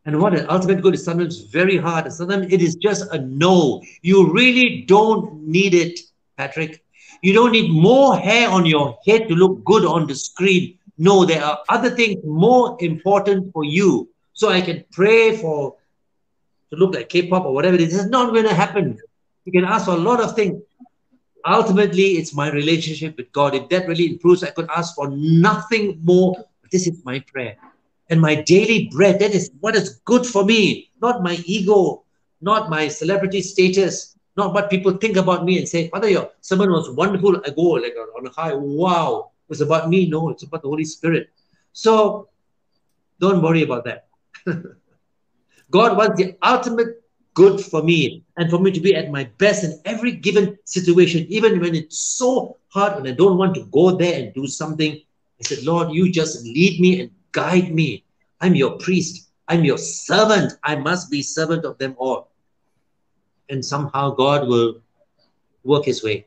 And what an ultimate good is sometimes very hard. And sometimes it is just a no. You really don't need it, Patrick. You don't need more hair on your head to look good on the screen. No, there are other things more important for you. So I can pray for to look like K-pop or whatever This is not going to happen. You can ask for a lot of things. Ultimately, it's my relationship with God. If that really improves, I could ask for nothing more. This is my prayer. And my daily bread, that is what is good for me, not my ego, not my celebrity status, not what people think about me and say, Father, your sermon was wonderful. I go like on a high, wow. It was about me. No, it's about the Holy Spirit. So don't worry about that. God wants the ultimate good for me and for me to be at my best in every given situation, even when it's so hard and I don't want to go there and do something. I said, Lord, you just lead me and guide me. I'm your priest. I'm your servant. I must be servant of them all. And somehow God will work his way.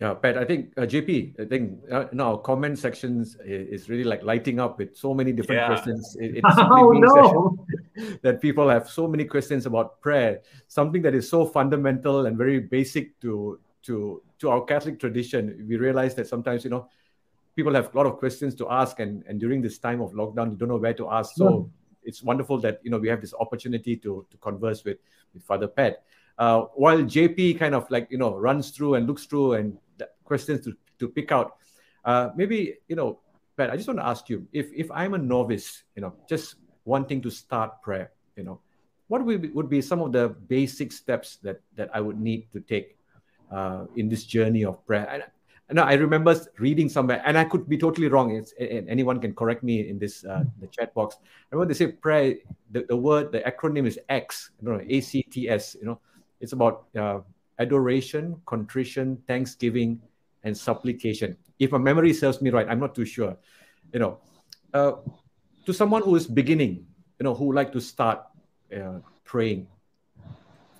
Yeah, Pat, I think uh, JP, I think uh, now comment sections is, is, really like lighting up with so many different yeah. questions. It, it oh, no. that, that, people have so many questions about prayer, something that is so fundamental and very basic to to to our Catholic tradition. We realize that sometimes you know people have a lot of questions to ask, and and during this time of lockdown, you don't know where to ask. So it's wonderful that you know we have this opportunity to to converse with with Father Pat. Uh, while JP kind of like you know runs through and looks through and questions to, to pick out. Uh, maybe, you know, Pat, I just want to ask you if, if I'm a novice, you know, just wanting to start prayer, you know, what would be, would be some of the basic steps that, that I would need to take uh, in this journey of prayer? And, and I remember reading somewhere, and I could be totally wrong. It's, and anyone can correct me in this uh, the chat box. I remember they say prayer. The, the word, the acronym is ACTS. You know, A C T S. You know, it's about uh, adoration, contrition, thanksgiving, and supplication. If my memory serves me right, I'm not too sure. You know, uh, to someone who is beginning, you know, who would like to start uh, praying,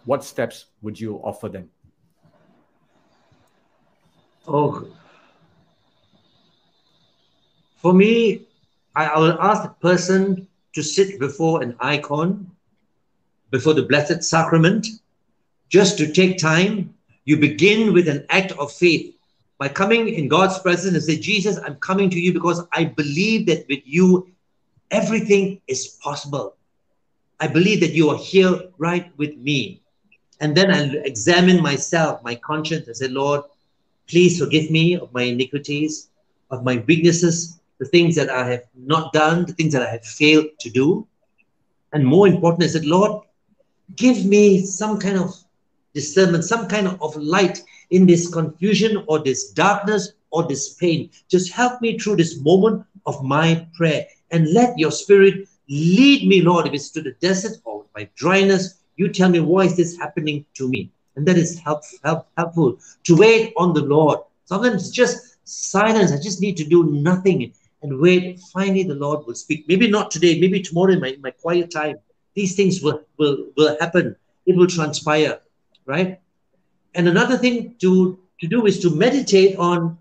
what steps would you offer them? Oh, for me, I, I will ask the person to sit before an icon, before the Blessed Sacrament, just to take time. You begin with an act of faith by coming in God's presence and say, Jesus, I'm coming to you because I believe that with you, everything is possible. I believe that you are here right with me. And then I examine myself, my conscience, and say, Lord, please forgive me of my iniquities, of my weaknesses, the things that I have not done, the things that I have failed to do. And more important, I said, Lord, give me some kind of discernment, some kind of light in this confusion or this darkness or this pain. Just help me through this moment of my prayer and let your spirit lead me, Lord. If it's to the desert or my dryness, you tell me why is this happening to me? And that is help, help, helpful to wait on the Lord. Sometimes just silence. I just need to do nothing and wait. Finally, the Lord will speak. Maybe not today, maybe tomorrow in my, my quiet time. These things will, will, will happen. It will transpire, right? And another thing to, to do is to meditate on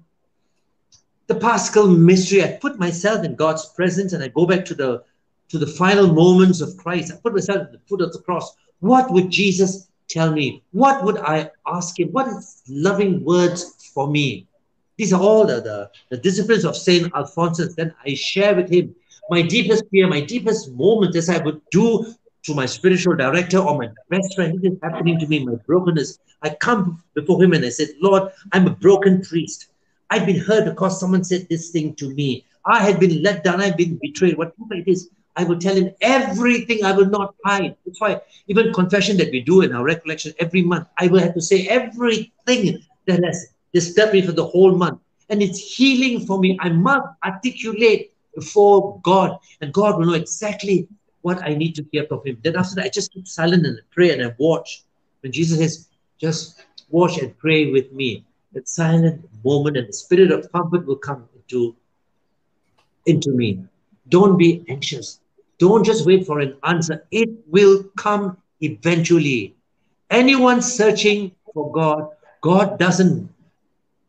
the Paschal mystery. I put myself in God's presence and I go back to the to the final moments of Christ. I put myself at the foot of the cross. What would Jesus tell me? What would I ask him? What is loving words for me? These are all the, the, the disciplines of Saint Alphonsus. Then I share with him my deepest fear, my deepest moment as I would do to my spiritual director or my best friend, it is happening to me, my brokenness. I come before him and I said, Lord, I'm a broken priest. I've been hurt because someone said this thing to me. I had been let down, I've been betrayed, whatever it is. I will tell him everything. I will not hide. That's why even confession that we do in our recollection every month, I will have to say everything that has disturbed me for the whole month. And it's healing for me. I must articulate before God, and God will know exactly what I need to hear from Him. Then after that, I just keep silent and pray and I watch. When Jesus says, just watch and pray with me, that silent moment and the spirit of comfort will come into, into me. Don't be anxious. Don't just wait for an answer. It will come eventually. Anyone searching for God, God doesn't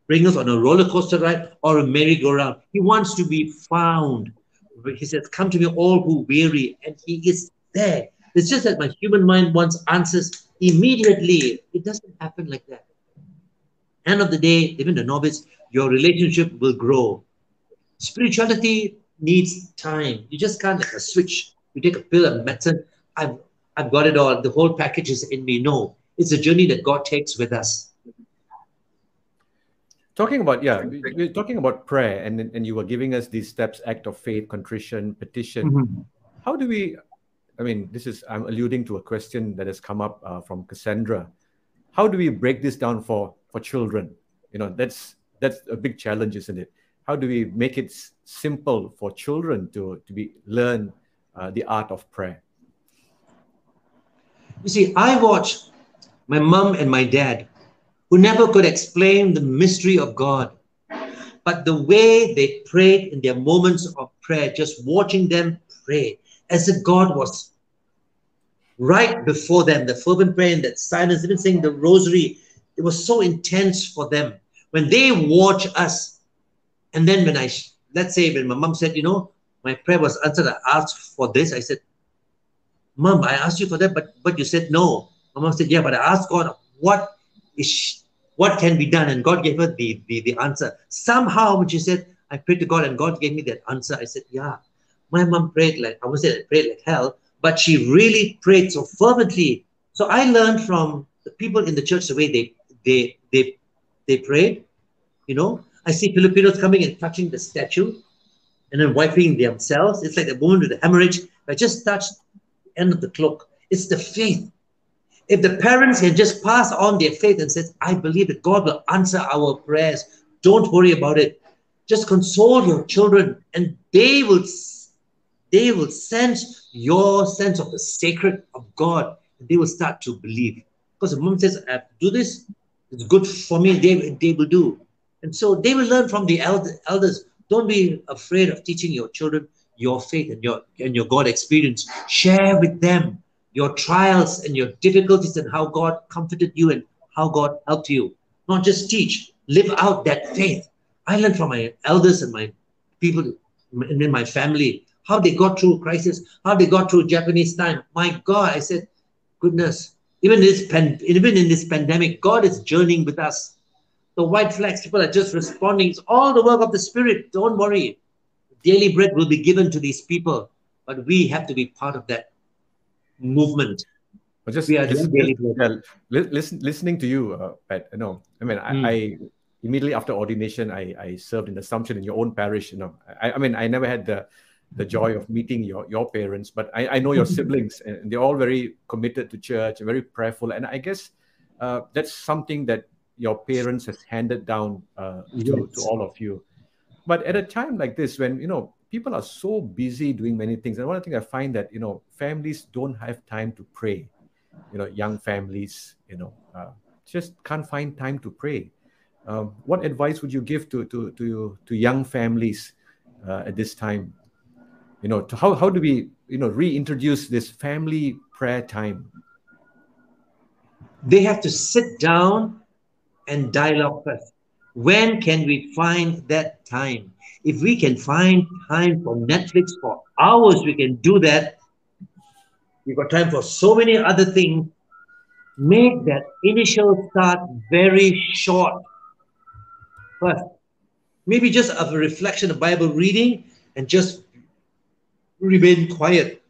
bring us on a roller coaster ride or a merry-go-round. He wants to be found. He says, Come to me, all who weary, and He is there. It's just that my human mind wants answers immediately. It doesn't happen like that. End of the day, even the novice, your relationship will grow. Spirituality needs time. You just can't like a switch. You take a pill of medicine. I've I've got it all. The whole package is in me. No, it's a journey that God takes with us. Talking about yeah, we're talking about prayer, and and you were giving us these steps: act of faith, contrition, petition. Mm-hmm. How do we? I mean, this is I'm alluding to a question that has come up uh, from Cassandra. How do we break this down for for children? You know, that's that's a big challenge, isn't it? How do we make it simple for children to, to be learn uh, the art of prayer? You see, I watched my mom and my dad, who never could explain the mystery of God. But the way they prayed in their moments of prayer, just watching them pray, as if God was right before them, the fervent prayer and that silence, even saying the rosary, it was so intense for them. When they watch us and then when I, let's say when my mom said, you know, my prayer was answered, I asked for this. I said, Mom, I asked you for that, but but you said no. My mom said, yeah, but I asked God, what is what can be done? And God gave her the, the, the answer. Somehow when she said, I prayed to God and God gave me that answer, I said, yeah, my mom prayed like, I would say prayed like hell, but she really prayed so fervently. So I learned from the people in the church the way they they they they prayed, you know, I see Filipinos coming and touching the statue and then wiping themselves. It's like the woman with the hemorrhage. I just touched the end of the cloak. It's the faith. If the parents can just pass on their faith and says, I believe that God will answer our prayers, don't worry about it. Just console your children and they will they will sense your sense of the sacred of God. And they will start to believe. Because the mom says, I do this, it's good for me, they, they will do. And so they will learn from the elders. Don't be afraid of teaching your children your faith and your and your God experience. Share with them your trials and your difficulties and how God comforted you and how God helped you. Not just teach, live out that faith. I learned from my elders and my people in my family how they got through crisis, how they got through Japanese time. My God, I said, goodness, even this pan, even in this pandemic, God is journeying with us the white flags people are just responding. It's all the work of the Spirit. Don't worry. Daily bread will be given to these people, but we have to be part of that movement. But just, we are just daily bread. Yeah, listen, listening to you, uh, Pat, you know, I mean, mm. I, I, immediately after ordination, I, I served in Assumption in your own parish. You know, I, I mean, I never had the the joy of meeting your your parents, but I, I know your siblings, and they're all very committed to church, very prayerful, and I guess uh, that's something that your parents has handed down uh, yes. to, to all of you. But at a time like this, when you know people are so busy doing many things, and one thing I find that you know families don't have time to pray. You know, young families, you know, uh, just can't find time to pray. Um, what advice would you give to to to to young families uh, at this time? You know, to how how do we you know reintroduce this family prayer time? They have to sit down and dialogue first. When can we find that time? If we can find time for Netflix for hours, we can do that. We've got time for so many other things. Make that initial start very short. First, maybe just a reflection of Bible reading and just remain quiet.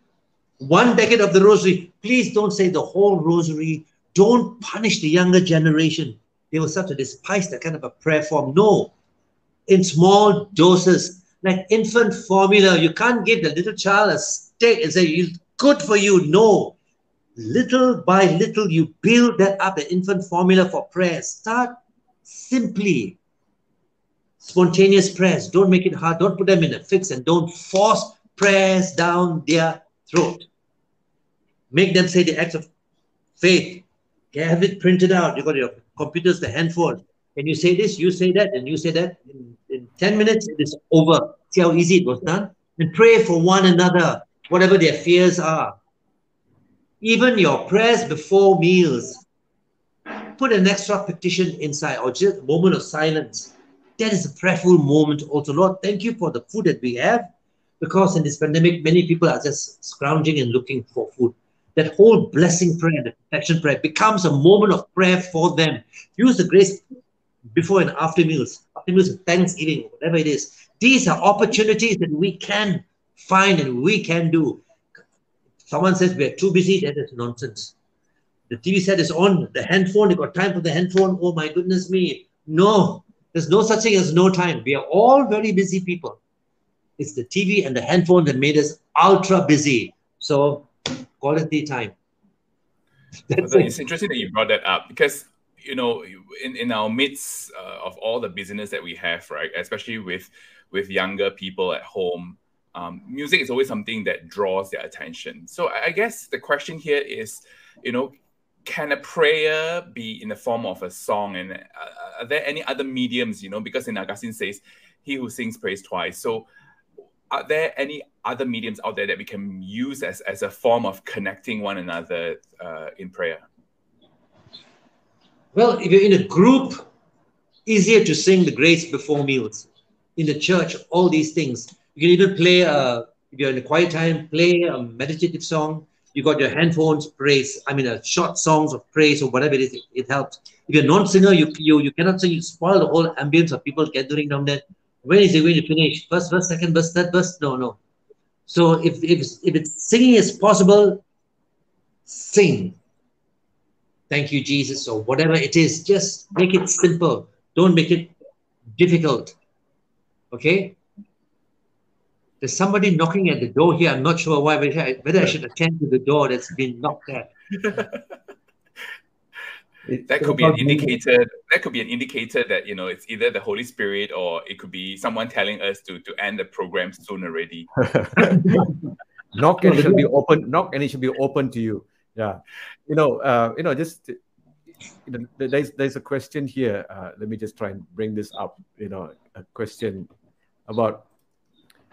one decade of the rosary. Please don't say the whole rosary. Don't punish the younger generation. They will start to despise that kind of a prayer form. No, in small doses, like infant formula. You can't give the little child a steak and say, good for you. No. Little by little, you build that up, the infant formula for prayer. Start simply. Spontaneous prayers. Don't make it hard. Don't put them in a fix and don't force prayers down their throat. Make them say the acts of faith. Have it printed out. You got your computers, the handphone. Can you say this? You say that, and you say that. In, in 10 minutes, it is over. See how easy it was done? And pray for one another, whatever their fears are. Even your prayers before meals. Put an extra petition inside or just a moment of silence. That is a prayerful moment also. Lord, thank you for the food that we have because in this pandemic, many people are just scrounging and looking for food. That whole blessing prayer, the protection prayer, becomes a moment of prayer for them. Use the grace before and after meals, after meals Thanksgiving, whatever it is. These are opportunities that we can find and we can do. Someone says we're too busy, that is nonsense. The TV set is on, the handphone, you got time for the handphone. Oh my goodness me. No, there's no such thing as no time. We are all very busy people. It's the TV and the handphone that made us ultra busy. So quality time. That's it. It's interesting that you brought that up because you know in, in our midst uh, of all the business that we have right especially with with younger people at home um, music is always something that draws their attention so i guess the question here is you know can a prayer be in the form of a song and uh, are there any other mediums you know because in augustine says he who sings prays twice so are there any other mediums out there that we can use as, as a form of connecting one another uh, in prayer? Well, if you're in a group, easier to sing the grace before meals. In the church, all these things. You can even play, a, if you're in a quiet time, play a meditative song. You got your handphones, praise. I mean, a short songs of praise or whatever it is, it, it helps. If you're a non-singer, you, you you cannot sing, you spoil the whole ambience of people gathering down there. When is it going to finish? First verse, second verse, third verse? No, no. So if, if, if it's singing is possible, sing. Thank you, Jesus, or whatever it is. Just make it simple. Don't make it difficult. Okay? There's somebody knocking at the door here. I'm not sure why, whether I should attend to the door that's been knocked at. that could be an indicator that could be an indicator that you know it's either the holy spirit or it could be someone telling us to to end the program soon already. Knock and it should be open knock and it should be open to you. Yeah. You know uh, you know just you know, there's there's a question here uh, let me just try and bring this up you know a question about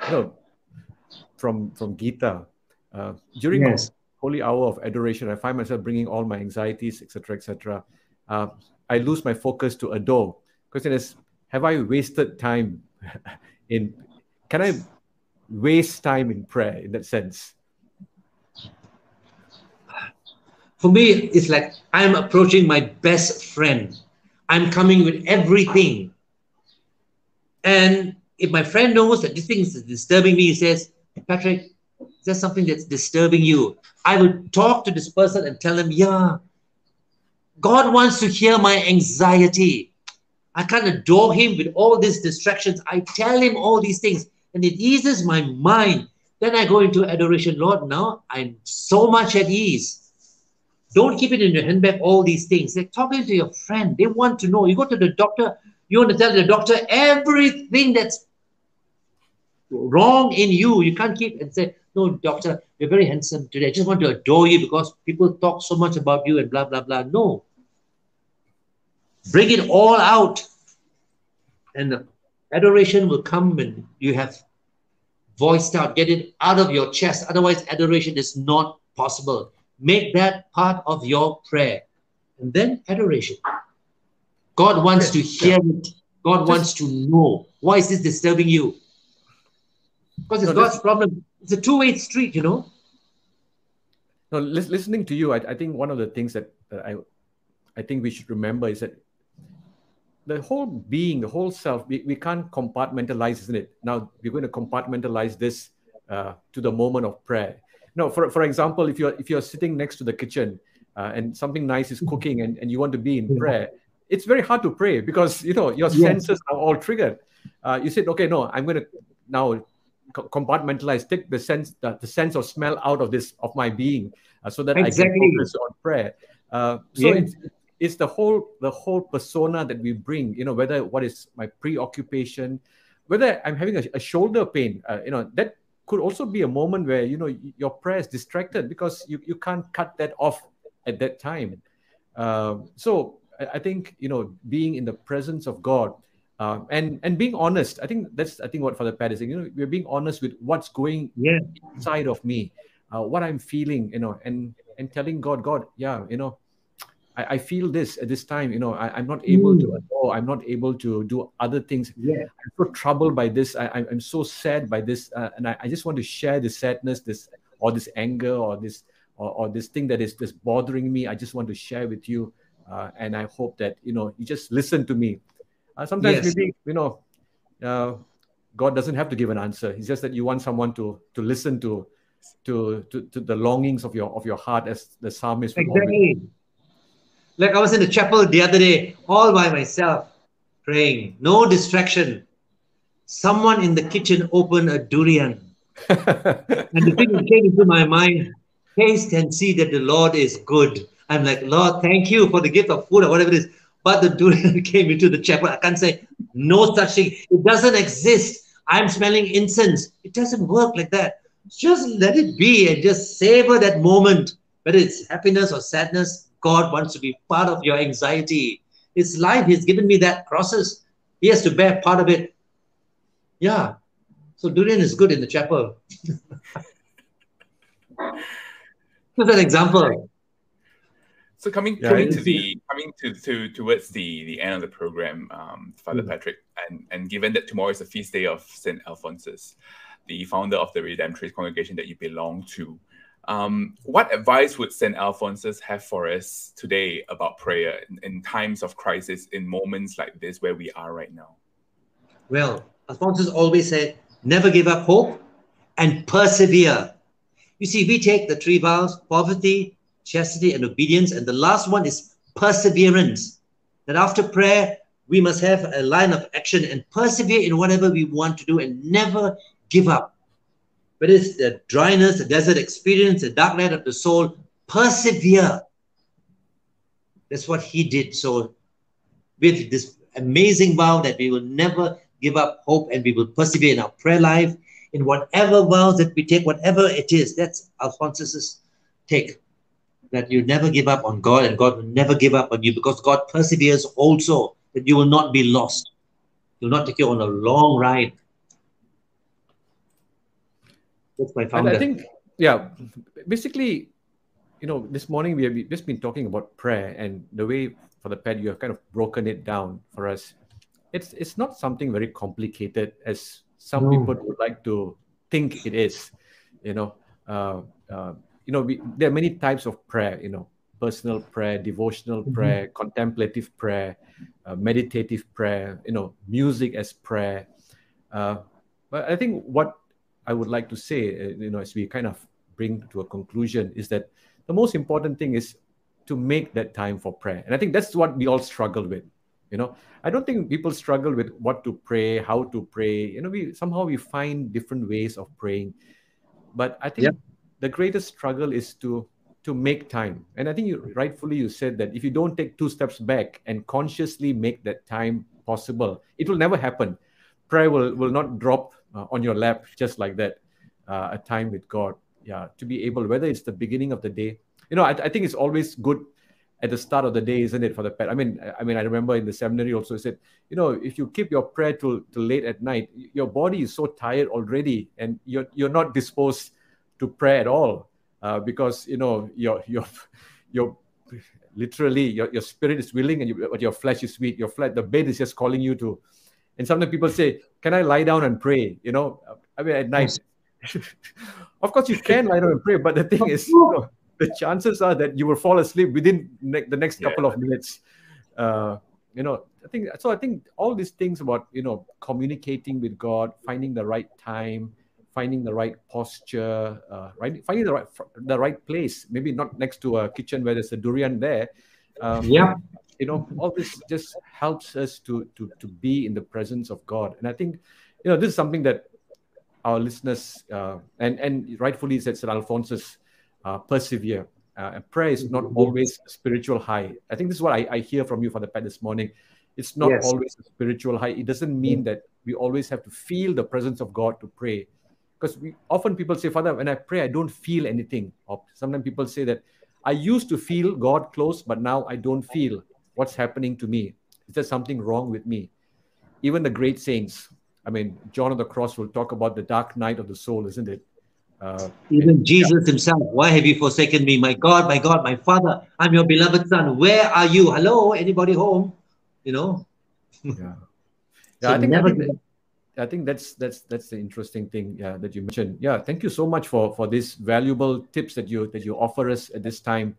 you know from from gita uh, during yes holy hour of adoration, I find myself bringing all my anxieties, etc., etc. Uh, I lose my focus to adore. Question is, have I wasted time in? Can I waste time in prayer in that sense? For me, it's like I'm approaching my best friend. I'm coming with everything. And if my friend knows that this thing is disturbing me, he says, Patrick, there's something that's disturbing you. I will talk to this person and tell them, yeah, God wants to hear my anxiety. I can't adore him with all these distractions. I tell him all these things and it eases my mind. Then I go into adoration. Lord, now I'm so much at ease. Don't keep it in your handbag, all these things. They're talking to your friend. They want to know. You go to the doctor, you want to tell the doctor everything that's wrong in you. You can't keep and say, no, doctor, you're very handsome today. I just want to adore you because people talk so much about you and blah, blah, blah. No. Bring it all out. And adoration will come when you have voiced out, get it out of your chest. Otherwise, adoration is not possible. Make that part of your prayer. And then adoration. God wants to hear it. God wants to know. Why is this disturbing you? Because it's God's problem it's a two-way street, you know. No, listening to you, I, I think one of the things that, that I, I think we should remember is that the whole being, the whole self, we, we can't compartmentalize, isn't it? Now we're going to compartmentalize this uh, to the moment of prayer. no, for for example, if you're if you're sitting next to the kitchen uh, and something nice is cooking and, and you want to be in prayer, it's very hard to pray because you know your yes. senses are all triggered. Uh, you said, okay, no, I'm going to now compartmentalize, take the sense the, the sense of smell out of this of my being, uh, so that exactly. I can focus on prayer. Uh, so it's, it's the whole the whole persona that we bring. You know, whether what is my preoccupation, whether I'm having a, a shoulder pain, uh, you know, that could also be a moment where you know your prayer is distracted because you, you can't cut that off at that time. Uh, so I, I, think you know being in the presence of God uh, and and being honest. I think that's I think what Father Pat is saying. You know, we're being honest with what's going yeah. inside of me, uh, what I'm feeling. You know, and and telling God, God, yeah, you know, I, I feel this at this time. You know, I, am not able mm. to oh I'm not able to do other things. Yeah. I'm so troubled by this. I, am so sad by this, uh, and I, I just want to share this sadness, this or this anger, or this or, or this thing that is just bothering me. I just want to share with you, uh, and I hope that you know you just listen to me. Uh, sometimes yes. maybe you know. Uh, God doesn't have to give an answer. It's just that you want someone to to listen to to to, to the longings of your of your heart as the psalmist exactly like I was in the chapel the other day, all by myself, praying, no distraction. Someone in the kitchen opened a durian. and the thing that came into my mind, taste and see that the Lord is good. I'm like, Lord, thank you for the gift of food or whatever it is. But the durian came into the chapel. I can't say no such thing. It doesn't exist. I'm smelling incense. It doesn't work like that. Just let it be and just savor that moment, whether it's happiness or sadness God wants to be part of your anxiety. It's life. He's given me that process. He has to bear part of it. Yeah. So durian is good in the chapel. Just an example. So coming yeah, coming to the coming to, to towards the the end of the program, um, Father mm. Patrick, and and given that tomorrow is the feast day of Saint Alphonsus, the founder of the Redemptorist congregation that you belong to, um, what advice would St. Alphonsus have for us today about prayer in, in, times of crisis, in moments like this where we are right now? Well, Alphonsus always said, never give up hope and persevere. You see, we take the three vows poverty, chastity, and obedience, and the last one is perseverance. That after prayer, we must have a line of action and persevere in whatever we want to do and never give up whether it's the dryness, the desert experience, the dark night of the soul, persevere. That's what he did. So, with this amazing vow that we will never give up hope and we will persevere in our prayer life, in whatever vows that we take, whatever it is, that's Alphonsus's take. That you never give up on God and God will never give up on you because God perseveres also, that you will not be lost. He will not take you on a long ride that's my founder. And I think, yeah, basically, you know, this morning we have just been talking about prayer and the way Father Pat you have kind of broken it down for us. It's it's not something very complicated as some no. people would like to think it is. You know, uh, uh, you know, we, there are many types of prayer. You know, personal prayer, devotional mm-hmm. prayer, contemplative prayer, uh, meditative prayer. You know, music as prayer. Uh, but I think what I would like to say, uh, you know, as we kind of bring to a conclusion, is that the most important thing is to make that time for prayer. And I think that's what we all struggle with. You know, I don't think people struggle with what to pray, how to pray. You know, we somehow we find different ways of praying. But I think. The greatest struggle is to to make time. And I think you rightfully you said that if you don't take two steps back and consciously make that time possible, it will never happen. Prayer will, will not drop uh, on your lap just like that uh, a time with god yeah to be able whether it's the beginning of the day you know I, I, think it's always good at the start of the day isn't it Father Pat i mean i mean i remember in the seminary also said you know if you keep your prayer till, till late at night your body is so tired already and you're you're not disposed to pray at all uh, because you know your your your literally your, your spirit is willing and you, but your flesh is weak your flesh the bed is just calling you to and sometimes people say, Can I lie down and pray? You know, I mean, at night. of course, you can lie down and pray, but the thing is, you know, the chances are that you will fall asleep within ne- the next couple yeah. of minutes. Uh, you know, I think so. I think all these things about you know communicating with God, finding the right time, finding the right posture, uh, right, finding the right the right place. Maybe not next to a kitchen where there's a durian there. Um, yeah, you know, all this just helps us to to to be in the presence of God. And I think, you know, this is something that our listeners uh, and and rightfully said Sir Alphonsus uh, persevere. Uh, prayer is not always a spiritual high. I think this is what I, I hear from you, Father Pat, this morning. It's not yes. always a spiritual high. It doesn't mean that we always have to feel the presence of God to pray. Because we often people say, Father, when I pray, I don't feel anything. Or sometimes people say that I used to feel God close, but now I don't feel what's happening to me. Is there something wrong with me? Even the great saints, I mean, John of the Cross will talk about the dark night of the soul, isn't it? Uh, Even Jesus yeah. himself, why have you forsaken me? My God, my God, my Father, I'm your beloved Son. Where are you? Hello, anybody home? You know? Yeah. yeah so I, think, I, think I think that's that's that's the interesting thing yeah, that you mentioned. Yeah, thank you so much for for these valuable tips that you that you offer us at this time.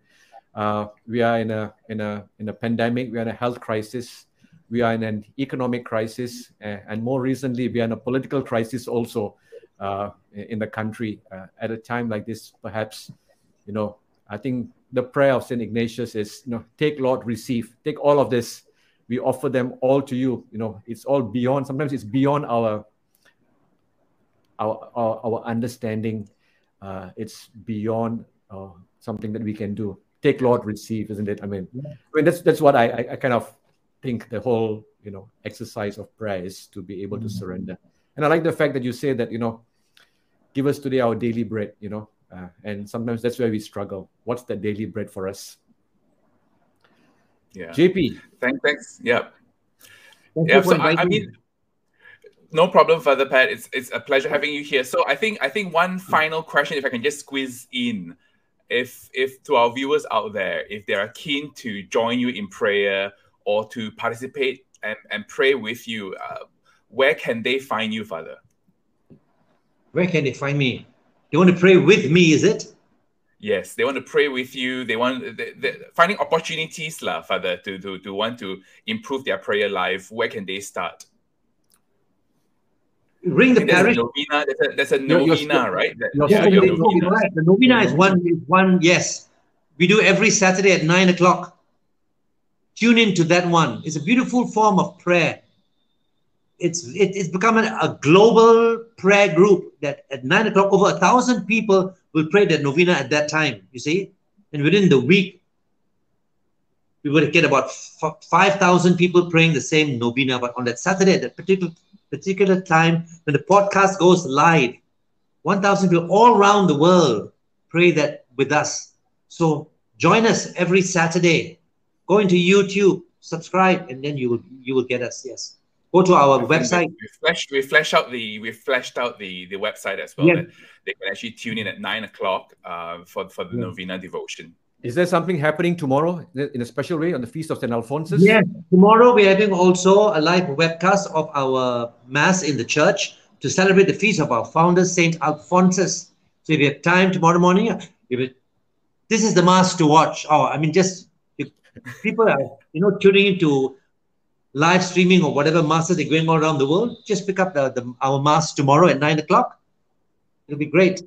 Uh, we are in a in a in a pandemic. We are in a health crisis. We are in an economic crisis, and more recently, we are in a political crisis also uh, in the country uh, at a time like this. Perhaps, you know, I think the prayer of Saint Ignatius is, you know, take Lord, receive, take all of this. We offer them all to you. You know, it's all beyond. Sometimes it's beyond our our our, our understanding. Uh, it's beyond uh, something that we can do. Take Lord, receive, isn't it? I mean, I mean that's that's what I, I, I kind of think the whole you know exercise of prayer is to be able to mm-hmm. surrender. And I like the fact that you say that you know give us today our daily bread, you know. Uh, and sometimes that's where we struggle. What's the daily bread for us? Yeah. JP. Thanks. Thanks. Yeah. Thank yeah. So I, I, mean, no problem, Father Pat. It's it's a pleasure having you here. So I think I think one final question, if I can just squeeze in, if if to our viewers out there, if they are keen to join you in prayer or to participate and, and pray with you, uh, where can they find you, Father? Where can they find me? They want to pray with me, is it? Yes, they want to pray with you. They want they, they, finding opportunities, lah, Father, to, to to want to improve their prayer life. Where can they start? Ring the parish. There's a novena. There's a, there's a novena, right? yeah, yeah, novena. right. The novena is one. Is one. Yes, we do every Saturday at nine o'clock. Tune in to that one. It's a beautiful form of prayer it's it, it's become a, a, global prayer group that at nine o'clock over a thousand people will pray that novena at that time you see? And within the week we would get about 5000 people praying the same novena but on that saturday at that particular particular time when the podcast goes live 1000 people all around the world pray that with us. So join us every saturday. Go into youtube subscribe and then you will you will get us yes go to our website. We fleshed, we fleshed out the we fleshed out the the website as well. Yeah. They can actually tune in at nine o'clock uh, for for the yeah. novena devotion. Is there something happening tomorrow in a special way on the feast of Saint Alphonsus? Yes, tomorrow we're having also a live webcast of our mass in the church to celebrate the feast of our founder Saint Alphonsus. So if you have time tomorrow morning, if it, this is the mass to watch. Oh, I mean, just people are you know tuning into live streaming or whatever masses are going on around the world, just pick up the, the our mass tomorrow at nine o'clock. It'll be great.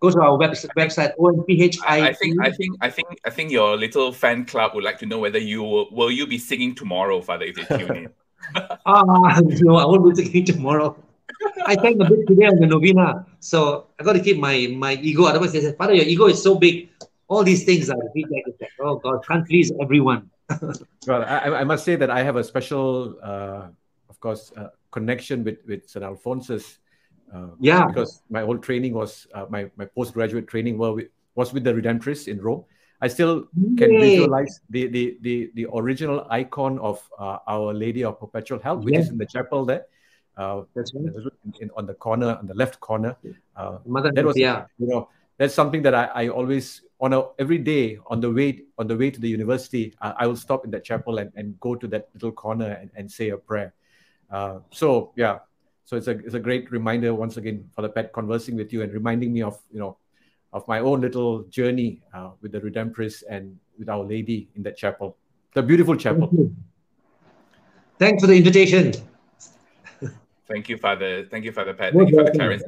Go to our website, website OMPHI. I think, I think, I think, I think your little fan club would like to know whether you will, will you be singing tomorrow, Father, if they tune in. ah, no, I won't be singing tomorrow. I sang a bit today on the novena, so I got to keep my my ego. Otherwise, they said, "Father, your ego is so big. All these things are feedback. Oh God, can't please everyone." well, I, I, must say that I have a special, uh, of course, uh, connection with with St. Alphonsus. Uh, yeah, because my whole training was uh, my my postgraduate training was with, was with the Redemptorists in Rome. I still can Yay. visualize the, the the the original icon of uh, Our Lady of Perpetual Help, which yeah. is in the chapel there. Uh, That's right. in, in, on the corner, on the left corner. Mother, that was, yeah. you know, that's something that I, I always on a every day on the way on the way to the university uh, i will stop in that chapel and, and go to that little corner and, and say a prayer. Uh, so yeah. So it's a it's a great reminder once again Father Pat conversing with you and reminding me of you know of my own little journey uh, with the Redemptorists and with our lady in that chapel. The beautiful chapel. Thank Thanks for the invitation. Thank you, Father. Thank you, Father Pat. Thank you, Father Clarence.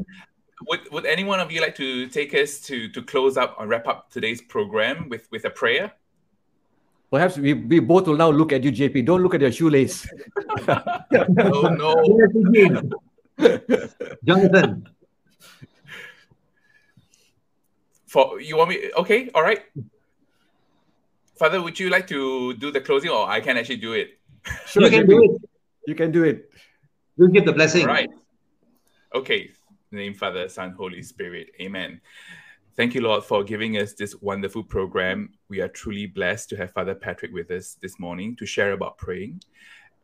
Would, would any one of you like to take us to, to close up or wrap up today's program with, with a prayer? Perhaps we, we both will now look at you, JP. Don't look at your shoelace. oh, no. Jonathan. For you want me? Okay, all right. Father, would you like to do the closing, or I can actually do it? Sure, you can do it. You can do it. We'll give the blessing. All right. Okay. Name Father, Son, Holy Spirit. Amen. Thank you, Lord, for giving us this wonderful program. We are truly blessed to have Father Patrick with us this morning to share about praying.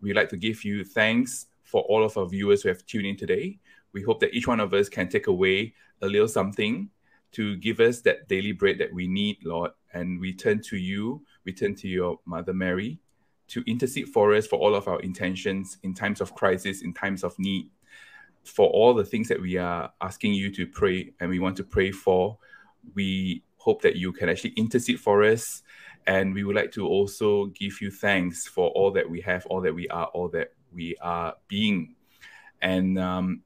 We'd like to give you thanks for all of our viewers who have tuned in today. We hope that each one of us can take away a little something to give us that daily bread that we need, Lord. And we turn to you, we turn to your Mother Mary to intercede for us for all of our intentions in times of crisis, in times of need, for all the things that we are asking you to pray and we want to pray for. We hope that you can actually intercede for us. And we would like to also give you thanks for all that we have, all that we are, all that we are being. And um,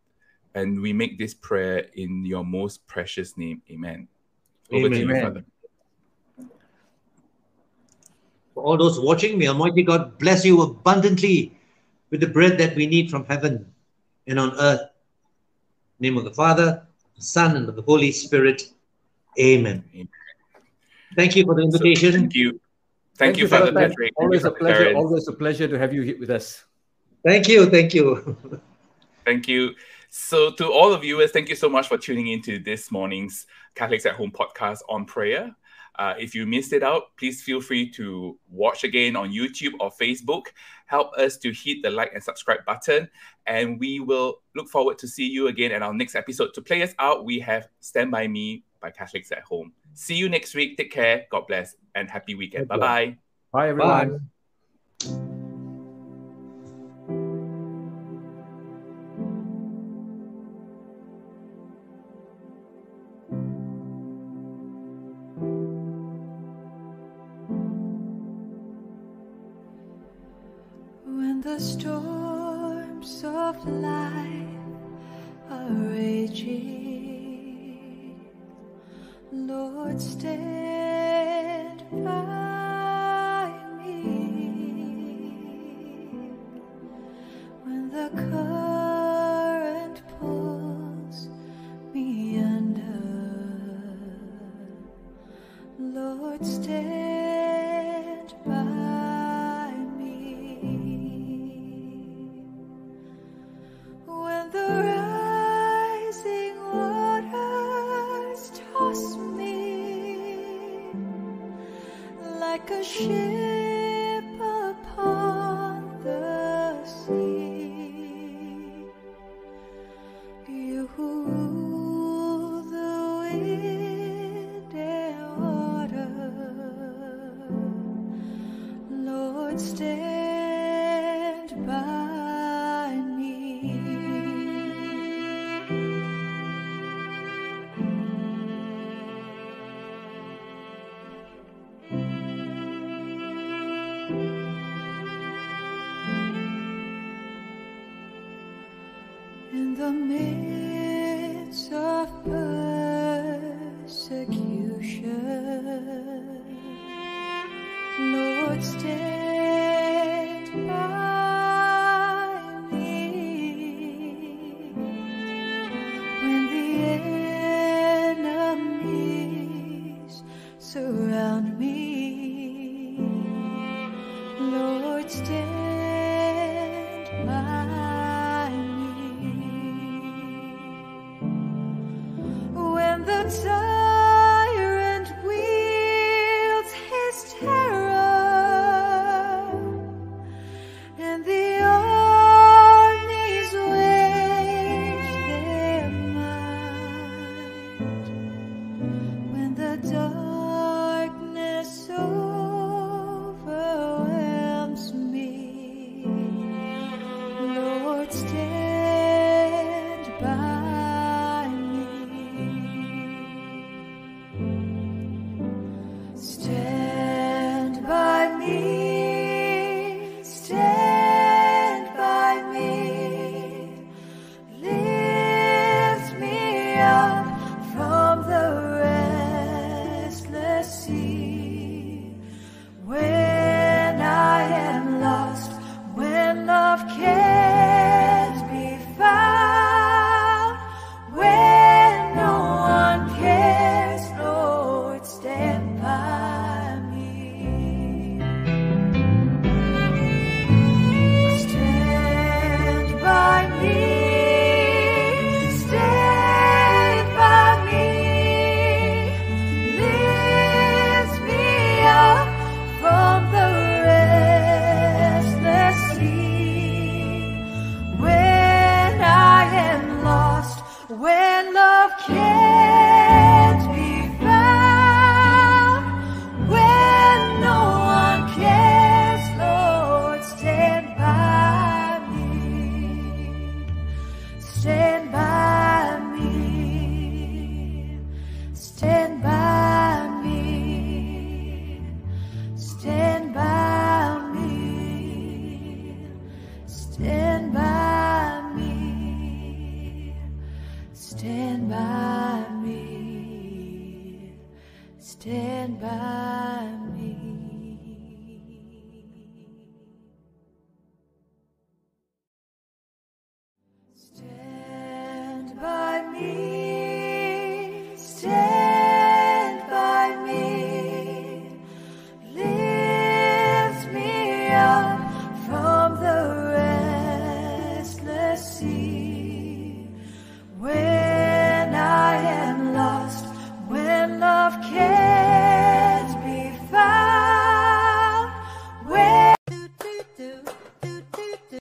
and we make this prayer in your most precious name. Amen. Over Amen. to you, Father. For all those watching, may Almighty God bless you abundantly with the bread that we need from heaven and on earth. name of the Father, the Son, and of the Holy Spirit. Amen. Amen. Thank you for the invitation. So, thank you. Thank, thank you, you, Father Patrick. Always a pleasure. Parents. Always a pleasure to have you here with us. Thank you. Thank you. thank you. So, to all the viewers, thank you so much for tuning into this morning's Catholics at Home podcast on prayer. Uh, if you missed it out, please feel free to watch again on YouTube or Facebook. Help us to hit the like and subscribe button. And we will look forward to see you again in our next episode. To play us out, we have Stand By Me by Catholics at Home. See you next week. Take care. God bless and happy weekend. Bye bye. Bye, everyone. Bye.